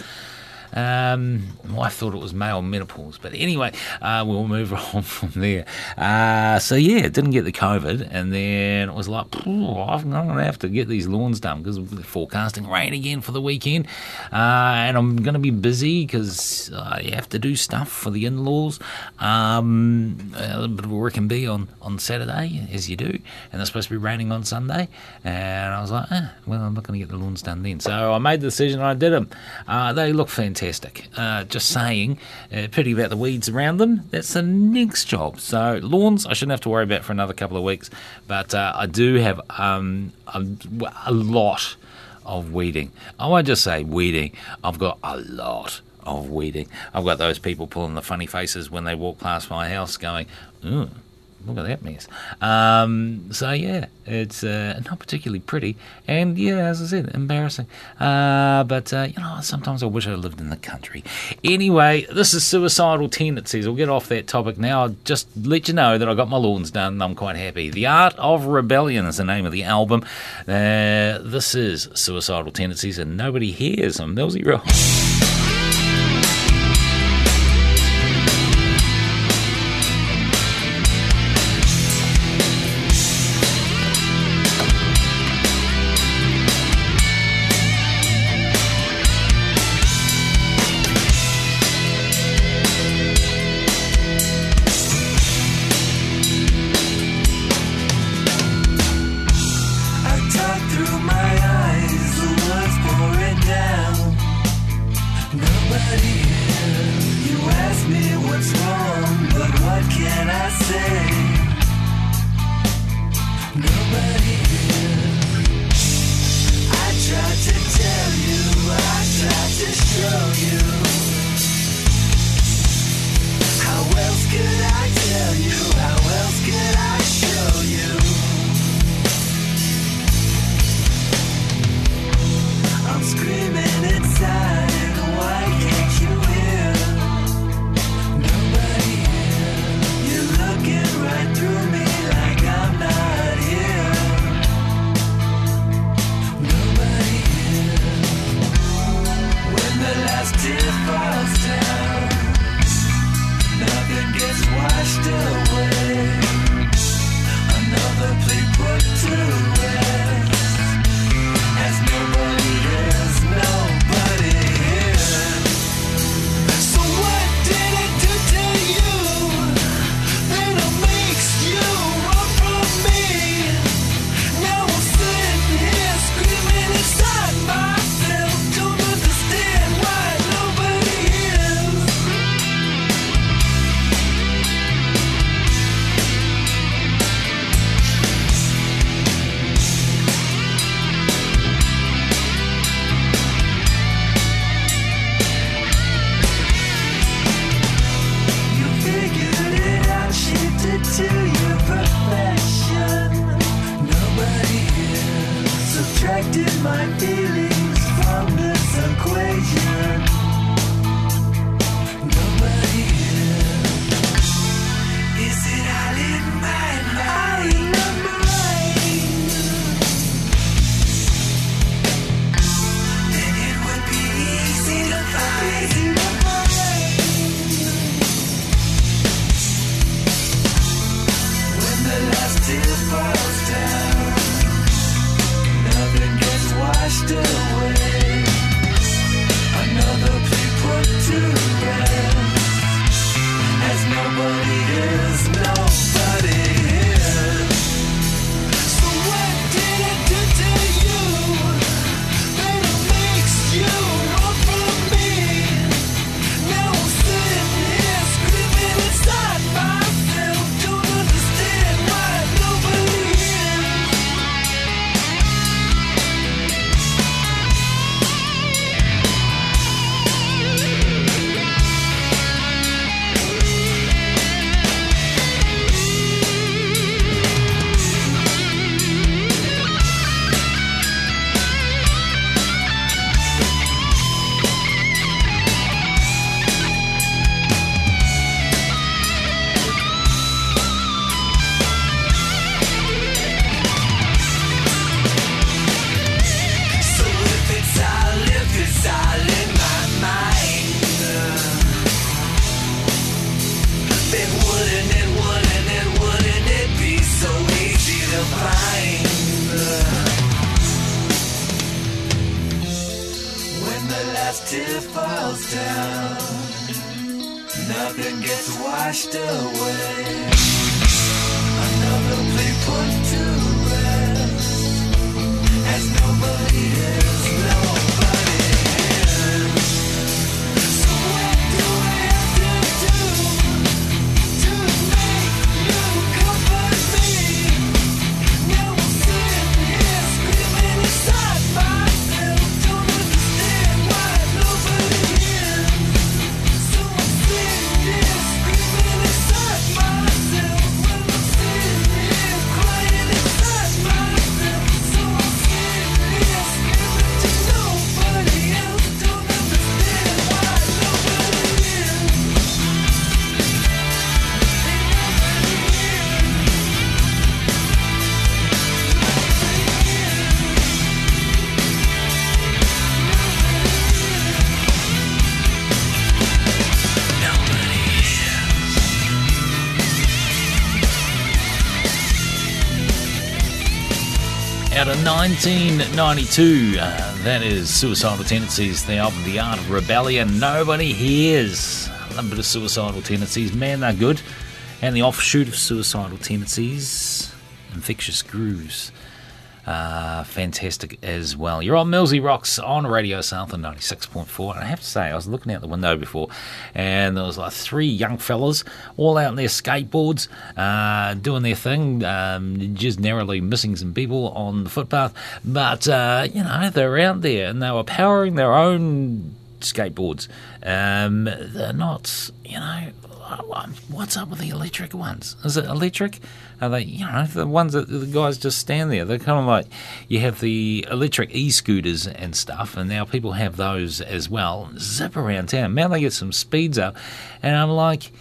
Um, I thought it was male menopause, but anyway, uh, we'll move on from there. Uh, so yeah, didn't get the COVID, and then it was like, I'm to have to get these lawns done because we're forecasting rain again for the weekend, uh, and I'm to be busy because I have to do stuff for the in-laws. Um, a little bit of work can be on on Saturday, as you do, and it's supposed to be raining on Sunday, and I was like, eh, well, I'm not to get the lawns done then. So I made the decision, and I did them. Uh, they look fantastic. Uh, just saying, uh, pity about the weeds around them. That's the next job. So lawns, I shouldn't have to worry about for another couple of weeks. But uh, I do have um, a, a lot of weeding. I won't just say weeding. I've got a lot of weeding. I've got those people pulling the funny faces when they walk past my house, going, "Ooh." Look at that mess. Um, so yeah, it's uh, not particularly pretty, and yeah, as I said, embarrassing. Uh, but uh, you know, sometimes I wish I lived in the country. Anyway, this is suicidal tendencies. We'll get off that topic now. I'll just let you know that I got my lawns done. and I'm quite happy. The Art of Rebellion is the name of the album. Uh, this is suicidal tendencies, and nobody hears on Millsy Rock. 1992, uh, that is Suicidal Tendencies, the album The Art of Rebellion. Nobody hears. A little bit of Suicidal Tendencies, man, they're good. And the offshoot of Suicidal Tendencies, Infectious Grooves. Uh, fantastic as well. You're on Millsy Rocks on Radio Southland 96.4. And I have to say, I was looking out the window before, and there was like three young fellas all out on their skateboards, uh, doing their thing, um, just narrowly missing some people on the footpath. But, uh, you know, they're out there and they were powering their own skateboards. Um, they're not, you know, what's up with the electric ones? Is it electric? Are they, you know, the ones that the guys just stand there? They're kind of like you have the electric e-scooters and stuff, and now people have those as well. Zip around town. Now they get some speeds up, and I'm like,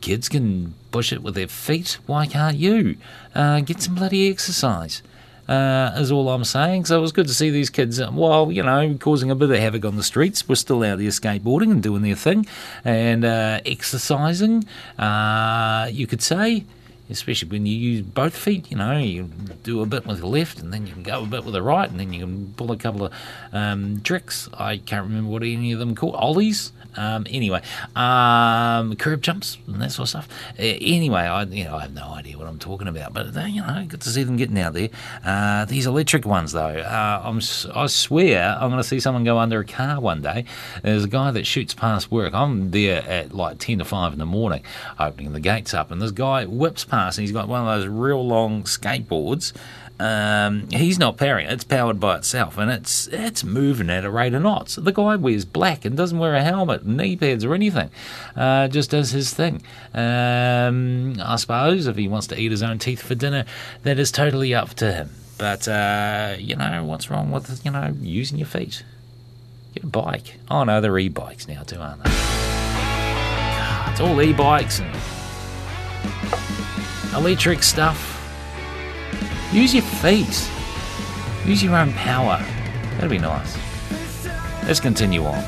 kids can push it with their feet. Why can't you? Uh, get some bloody exercise. Uh, is all I'm saying. So it was good to see these kids, uh, while, you know, causing a bit of havoc on the streets, were still out there skateboarding and doing their thing and uh, exercising, uh, you could say. Especially when you use both feet, you know, you do a bit with the left and then you can go a bit with the right and then you can pull a couple of um, tricks. I can't remember what any of them called. Ollies? Um, anyway, um, curb jumps and that sort of stuff. Uh, anyway, I you know I have no idea what I'm talking about, but uh, you know, good to see them getting out there. Uh, these electric ones, though, uh, I'm I swear I'm going to see someone go under a car one day. There's a guy that shoots past work. I'm there at like ten to five in the morning, opening the gates up, and this guy whips past, and he's got one of those real long skateboards. Um, he's not powering it; it's powered by itself, and it's it's moving at a rate of knots. The guy wears black and doesn't wear a helmet, knee pads, or anything. Uh, just does his thing. Um, I suppose if he wants to eat his own teeth for dinner, that is totally up to him. But uh, you know what's wrong with you know using your feet? Get a bike. Oh no, they're e-bikes now too, aren't they? It's all e-bikes and electric stuff. Use your feet. Use your own power. That'd be nice. Let's continue on.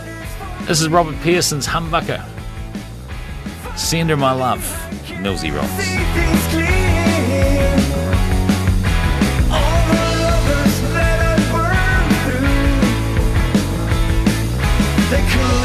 This is Robert Pearson's Humbucker. Send her my love. Millsy Rocks. They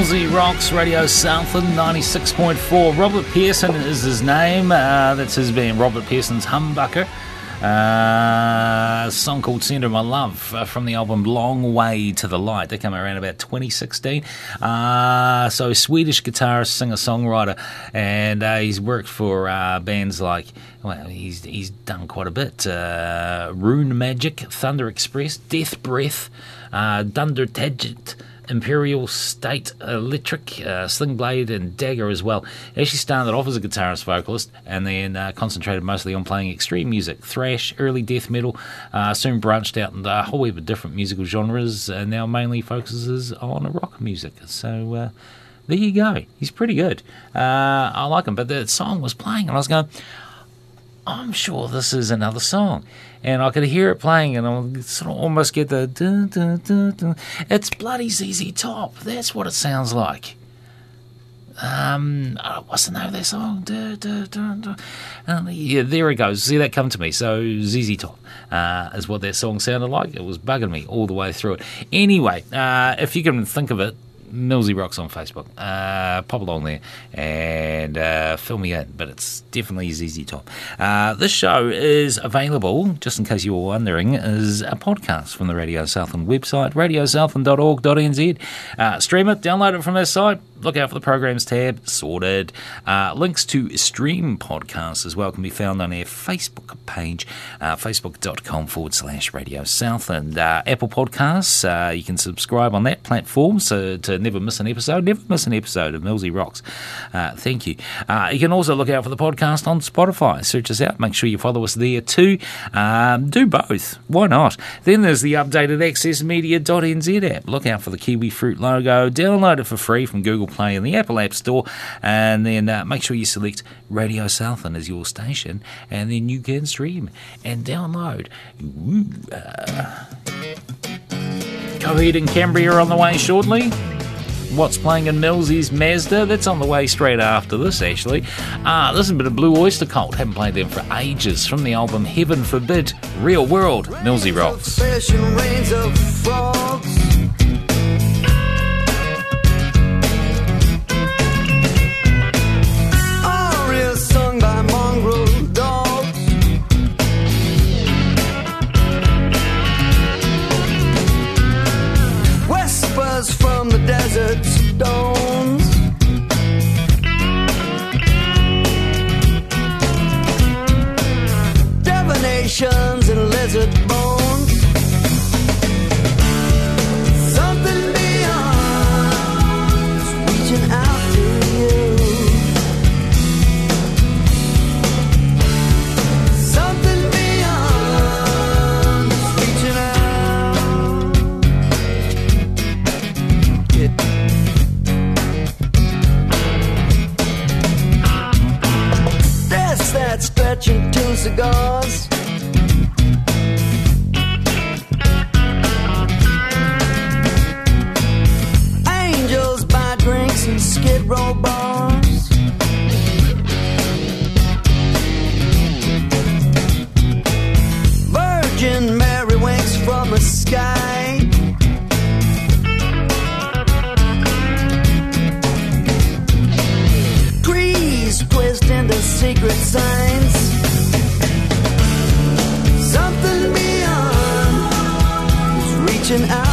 Millsy Rocks Radio Southland 96.4. Robert Pehrsson is his name. Uh, that's his band, Robert Pehrsson's Humbucker. Uh, a song called Centre of My Love uh, from the album Long Way to the Light. They came around about 2016. Uh, so, Swedish guitarist, singer, songwriter, and uh, he's worked for uh, bands like, well, he's, he's done quite a bit uh, Runemagick, Thunder Express, Death Breath, Dundertåget. Imperial State Electric, uh, Sling Blade, and Dagger as well. He actually started off as a guitarist vocalist and then uh, concentrated mostly on playing extreme music, thrash, early death metal. Uh, soon branched out into a whole heap of different musical genres and now mainly focuses on rock music. So uh, there you go. He's pretty good. Uh, I like him, but the song was playing and I was going, I'm sure this is another song. And I could hear it playing, and I sort of almost get the. Dun, dun, dun. It's bloody ZZ Top. That's what it sounds like. Um, what's the name of that song? Um, yeah, there it goes. See that come to me. So ZZ Top uh, is what that song sounded like. It was bugging me all the way through it. Anyway, uh, if you can think of it, Millsy Rocks on Facebook. Uh, pop along there and uh, fill me in, but it's definitely ZZ Top. Uh, this show is available, just in case you were wondering, as a podcast from the Radio Southland website, radiosouthland.org.nz. Uh, stream it, download it from their site. Look out for the programs tab, sorted. Uh, links to stream podcasts as well can be found on our Facebook page, uh, facebook.com forward slash Radio Southland. Uh, Apple Podcasts, uh, you can subscribe on that platform so to never miss an episode. Never miss an episode of Millsy Rocks. Uh, thank you. Uh, you can also look out for the podcast on Spotify. Search us out. Make sure you follow us there too. Um, do both. Why not? Then there's the updated accessmedia.nz app. Look out for the Kiwi Fruit logo. Download it for free from Google Play and the Apple App Store. And then uh, make sure you select Radio Southland as your station. And then you can stream and download. Ooh, uh, Coheed and Cambria are on the way shortly. What's playing in Millsy's Mazda? That's on the way straight after this, actually. Ah, this is a bit of Blue Oyster Cult. Haven't played them for ages. From the album Heaven Forbid, Real World, Millsy Rocks. That two cigars. Angels buy drinks and skid row bars. Virgin Mary winks from the sky. Secret signs. reaching out.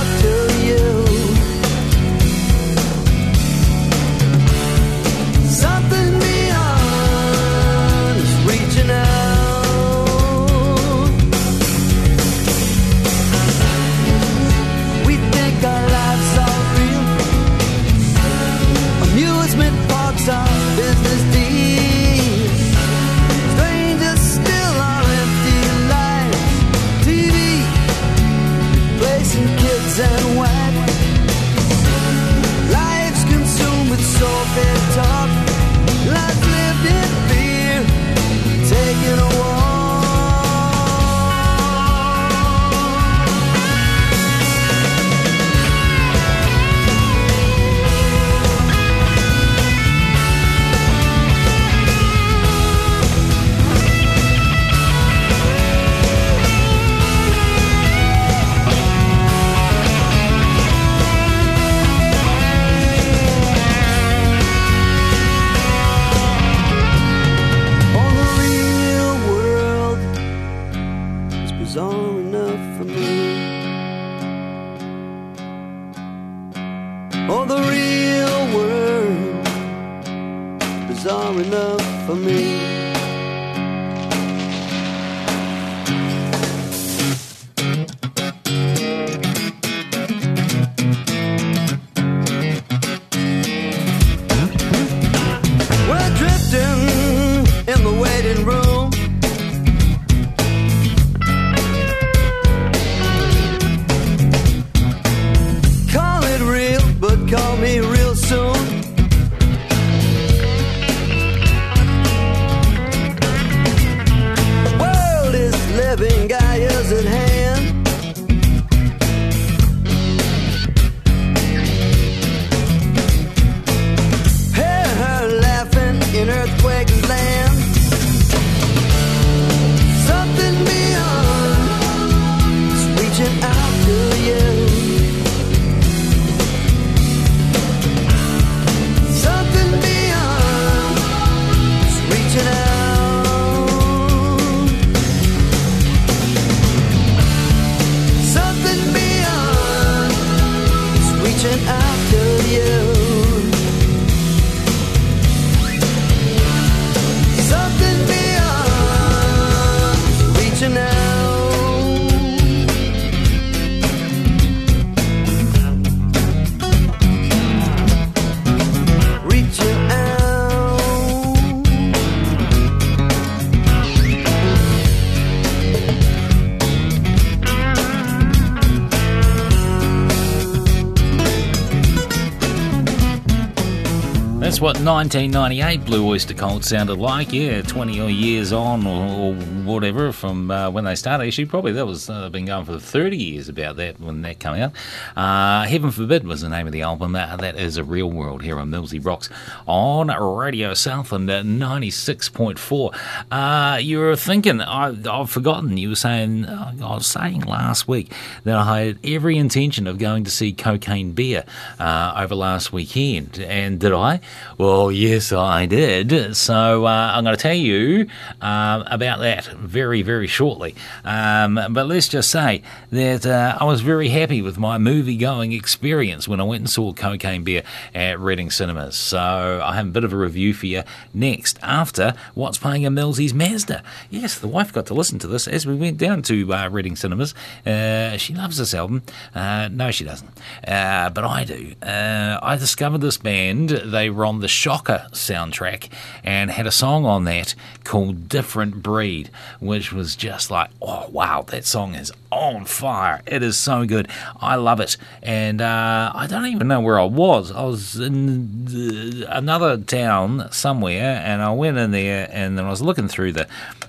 1998 Blue Oyster Cult sounded like. Yeah, 20 odd years on or, or whatever from uh, when they started. Actually, probably that was uh, been going for 30 years about that when that came out. Uh, Heaven Forbid was the name of the album. That, that is a real world here on Millsy Rocks on Radio Southland at 96.4. Uh, you were thinking, I, I've forgotten, you were saying, uh, was saying last week that I had every intention of going to see Cocaine Bear uh, over last weekend. And did I? Well, yes, I did. So uh, I'm going to tell you uh, about that very, very shortly. Um, but let's just say that uh, I was very happy with my movie going experience when I went and saw Cocaine Bear at Reading Cinemas. So I have a bit of a review for you next after what's playing in Millsy's Mazda. Yes, the wife got to listen to this as we went down to uh, Cinemas. Uh, she loves this album. Uh, no, she doesn't. Uh, but I do. Uh, I discovered this band. They were on the Shocker soundtrack and had a song on that called Different Breed, which was just like, oh, wow, that song is on fire. It is so good. I love it. And uh, I don't even know where I was. I was in another town somewhere, and I went in there, and then I was looking through the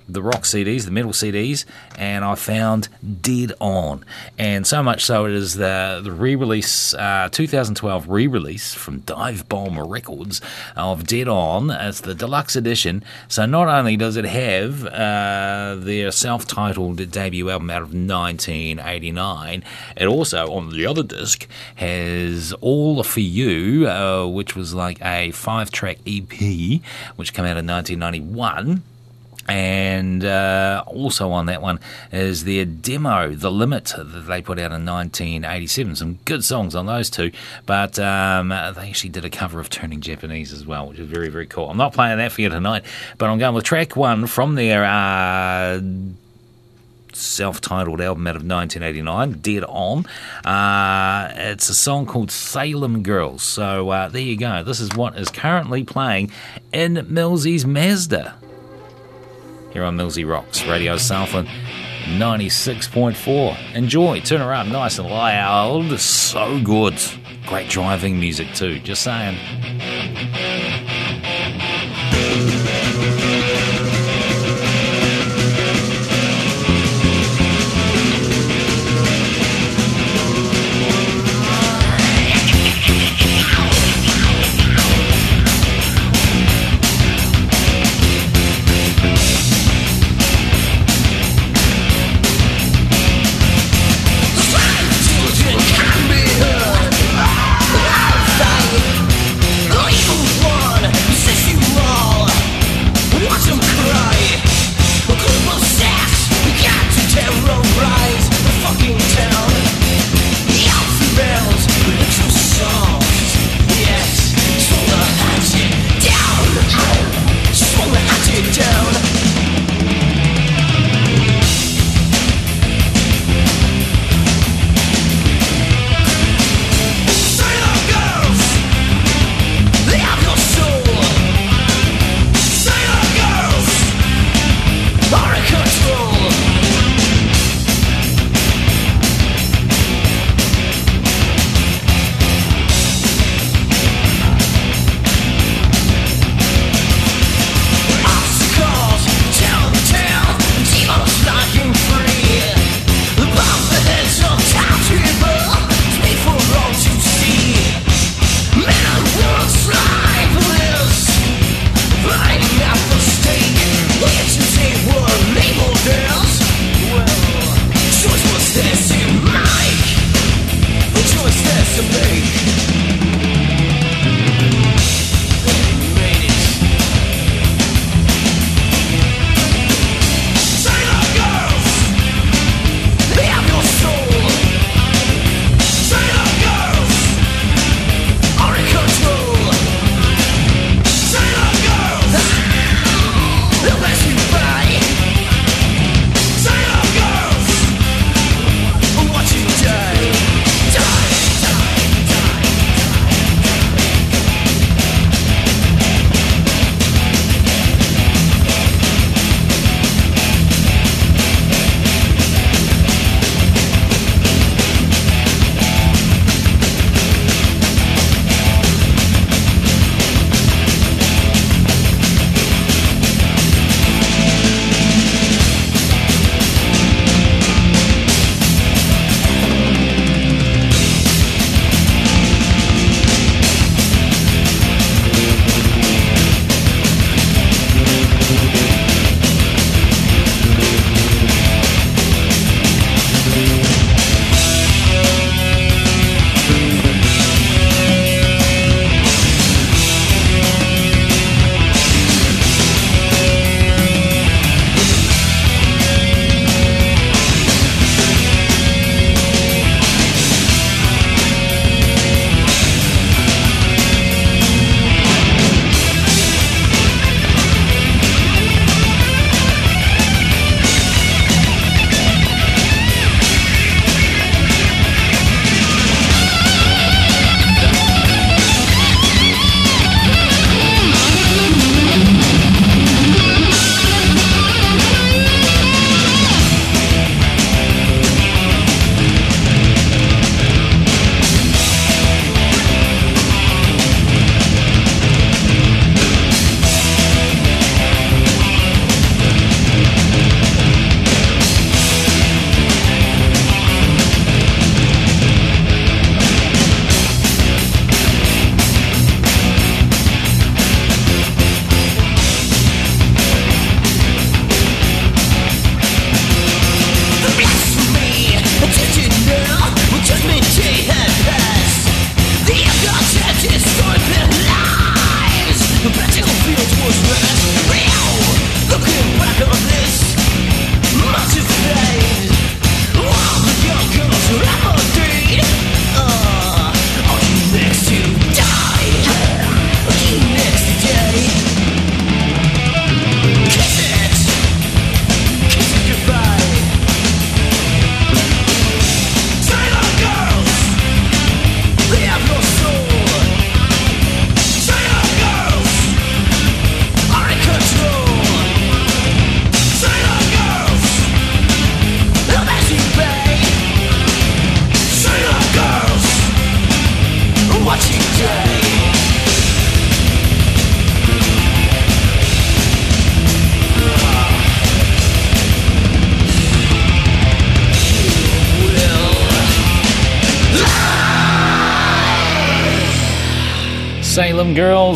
the rock CDs, the metal CDs, and I found Dead On. And so much so it is the, the re release, uh, 2012 re release from Dive Bomb Records of Dead On. It's the deluxe edition. So not only does it have uh, their self titled debut album out of 1989, it also, on the other disc, has All For You, uh, which was like a five track EP, which came out in 1991. And uh, also on that one is their demo, The Limit, that they put out in 1987. Some good songs on those two, but um, they actually did a cover of Turning Japanese as well, which is very, very cool. I'm not playing that for you tonight, but I'm going with track one from their. Uh, self titled album out of 1989, Dead On. Uh, it's a song called Salem Girls. So uh, there you go. This is what is currently playing in Millsy's Mazda. Here on Millsy Rocks, Radio Southland 96.4. Enjoy, turn around nice and loud. So good. Great driving music too, just saying.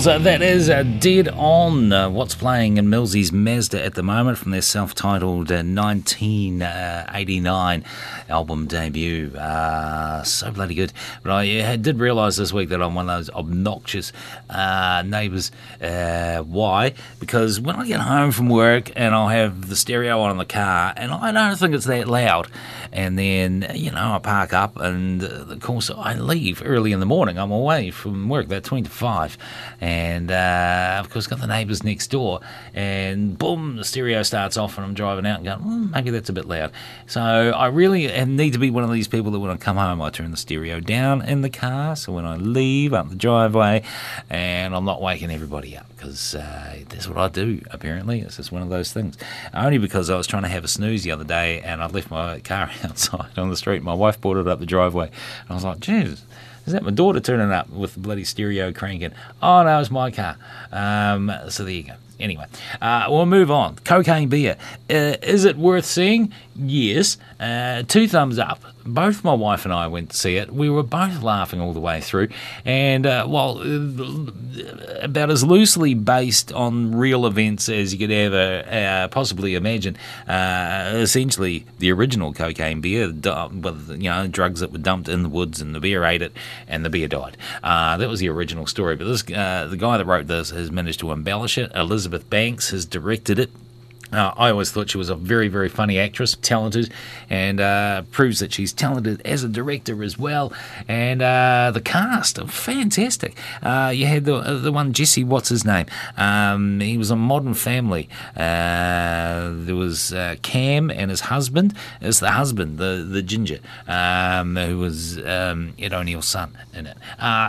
Girls, uh, that is uh, Dead On. Uh, what's playing in Millsy's Mazda at the moment from their self titled uh, 1989 album debut. Uh, so bloody good. But I did realise this week that I'm one of those obnoxious uh, neighbours. Why? Because when I get home from work and I'll have the stereo on in the car and I don't think it's that loud, and then, you know, I park up and uh, of course I leave early in the morning. I'm away from work about 20 to 5. And uh, of course, got the neighbours next door, and boom, the stereo starts off, and I'm driving out and going, "Hmm, maybe that's a bit loud. So I really need to be one of these people that when I come home, I turn the stereo down in the car. So when I leave up the driveway, and I'm not waking everybody up because uh, that's what I do. Apparently, it's just one of those things. Only because I was trying to have a snooze the other day, and I left my car outside on the street. My wife brought it up the driveway, and I was like, "Jesus." Is that my daughter turning up with the bloody stereo cranking? Oh no, it's my car. Um, so there you go. Anyway, uh, we'll move on. Cocaine Bear. Uh, is it worth seeing? Yes. Uh, two thumbs up. Both my wife and I went to see it. We were both laughing all the way through. And, uh, well, uh, about as loosely based on real events as you could ever uh, possibly imagine. Uh, essentially, the original cocaine bear, with, you know, drugs that were dumped in the woods and the beer ate it and the beer died. Uh, that was the original story. But this, the guy that wrote this has managed to embellish it. Elizabeth Banks has directed it. Uh, I always thought she was a very, very funny actress, talented, and uh, proves that she's talented as a director as well. And uh, the cast, fantastic. Uh, you had the the one Jesse, what's his name? Um, he was on Modern Family. Uh, there was uh, Cam and his husband. It's the husband, the the ginger, um, who was um, Ed O'Neill's son in it.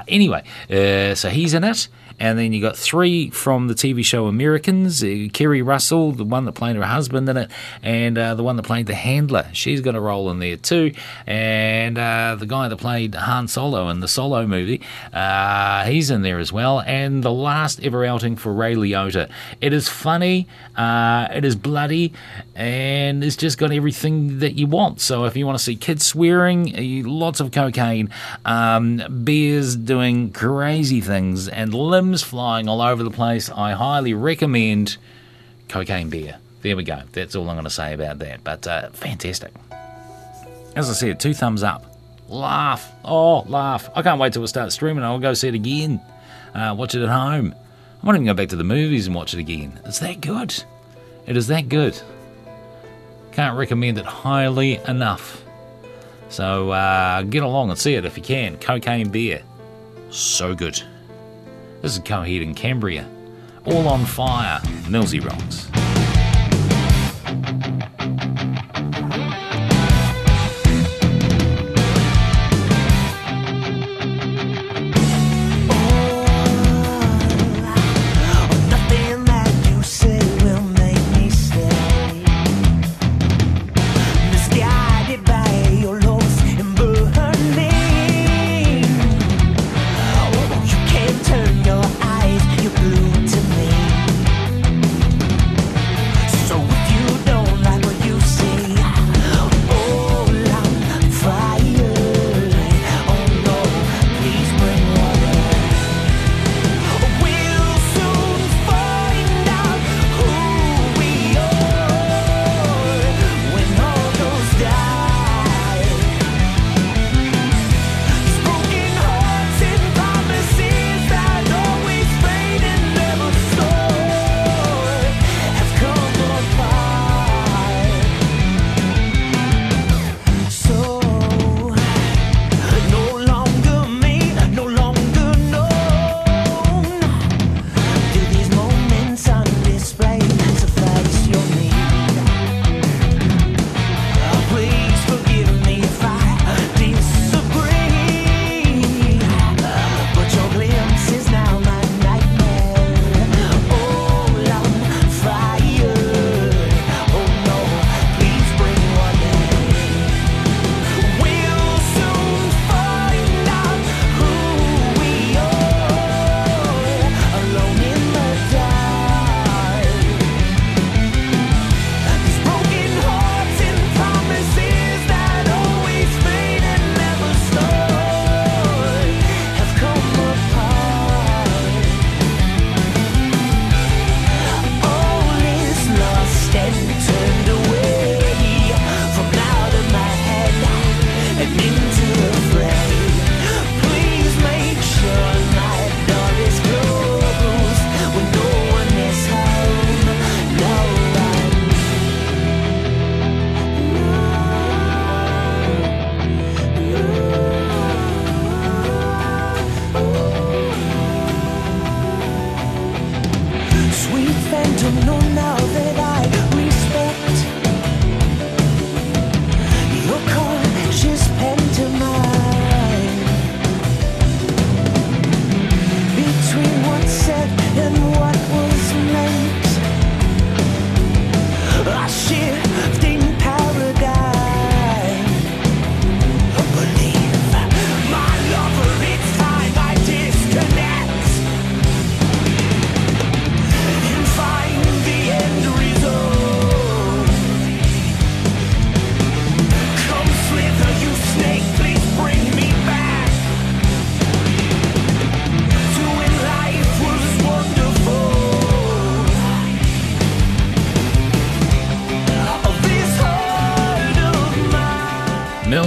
Anyway, so he's in it. And then you got three from the TV show Americans Keri Russell, the one that played her husband in it, and uh, the one that played the handler. She's got a role in there too. And uh, the guy that played Han Solo in the Solo movie, uh, he's in there as well. And the last ever outing for Ray Liotta. It is funny, uh, it is bloody, and it's just got everything that you want. So if you want to see kids swearing, lots of cocaine, um, doing crazy things, and limbs flying all over the place, I highly recommend Cocaine Bear. There we go. That's all I'm going to say about that. But uh, fantastic. As I said, two thumbs up. Laugh. Oh, laugh. I can't wait till it starts streaming. I'll go see it again. Uh, watch it at home. I might even go back to the movies and watch it again. It's that good. It is that good. Can't recommend it highly enough. So uh, get along and see it if you can. Cocaine Bear. So good. This is Coheed and Cambria. All on fire. Millsy rocks. Nothing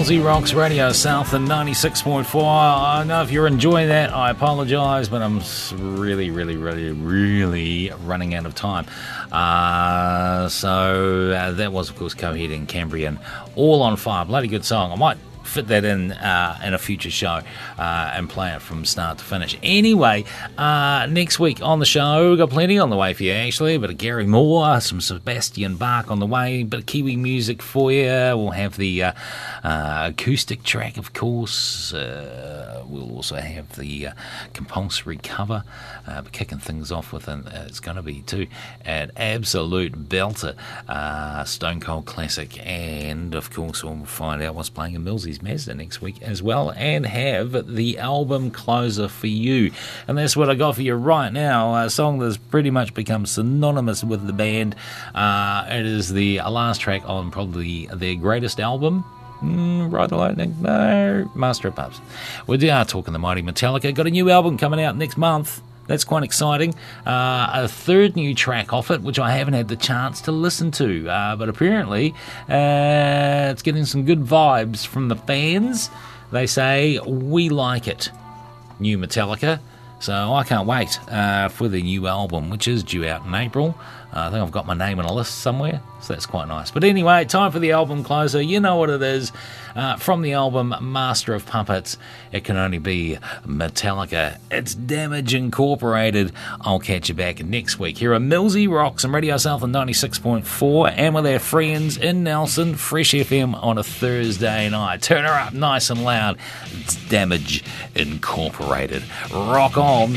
Millsy Rocks Radio Southland 96.4. I know if you're enjoying that, I apologise, but I'm really, really, really, really running out of time. Uh, so uh, that was, of course, Coheed and Cambria, All on Fire. Bloody good song. I might fit that in uh, in a future show uh, and play it from start to finish. Anyway, uh, next week on the show, we've got plenty on the way for you, actually. A bit of Gary Moore, some Sebastian Bach on the way, a bit of Kiwi music for you. We'll have the uh, uh, acoustic track, of course. Uh, we'll also have the compulsory cover, but kicking things off with an, it's going to be too an absolute belter, Stone Cold classic, and of course we'll find out what's playing in Millsy's Mazda next week as well, and have the album closer for you, and that's what I got for you right now. A song that's pretty much become synonymous with the band. Uh, it is the last track on probably their greatest album. Mm, Ride the Lightning? No. Master of Pups. We are talking the mighty Metallica. Got a new album coming out next month. That's quite exciting. Uh, a third new track off it, which I haven't had the chance to listen to. Uh, but apparently, uh, it's getting some good vibes from the fans. They say, we like it. New Metallica. So I can't wait uh, for the new album, which is due out in April. Uh, I think I've got my name on a list somewhere, so that's quite nice. But anyway, time for the album closer. You know what it is. Uh, from the album Master of Puppets, it can only be Metallica. It's Damage Incorporated. I'll catch you back next week. Here are Millsy Rocks and Radio Southland 96.4 and with our friends in Nelson, Fresh FM on a Thursday night. Turn her up nice and loud. It's Damage Incorporated. Rock on.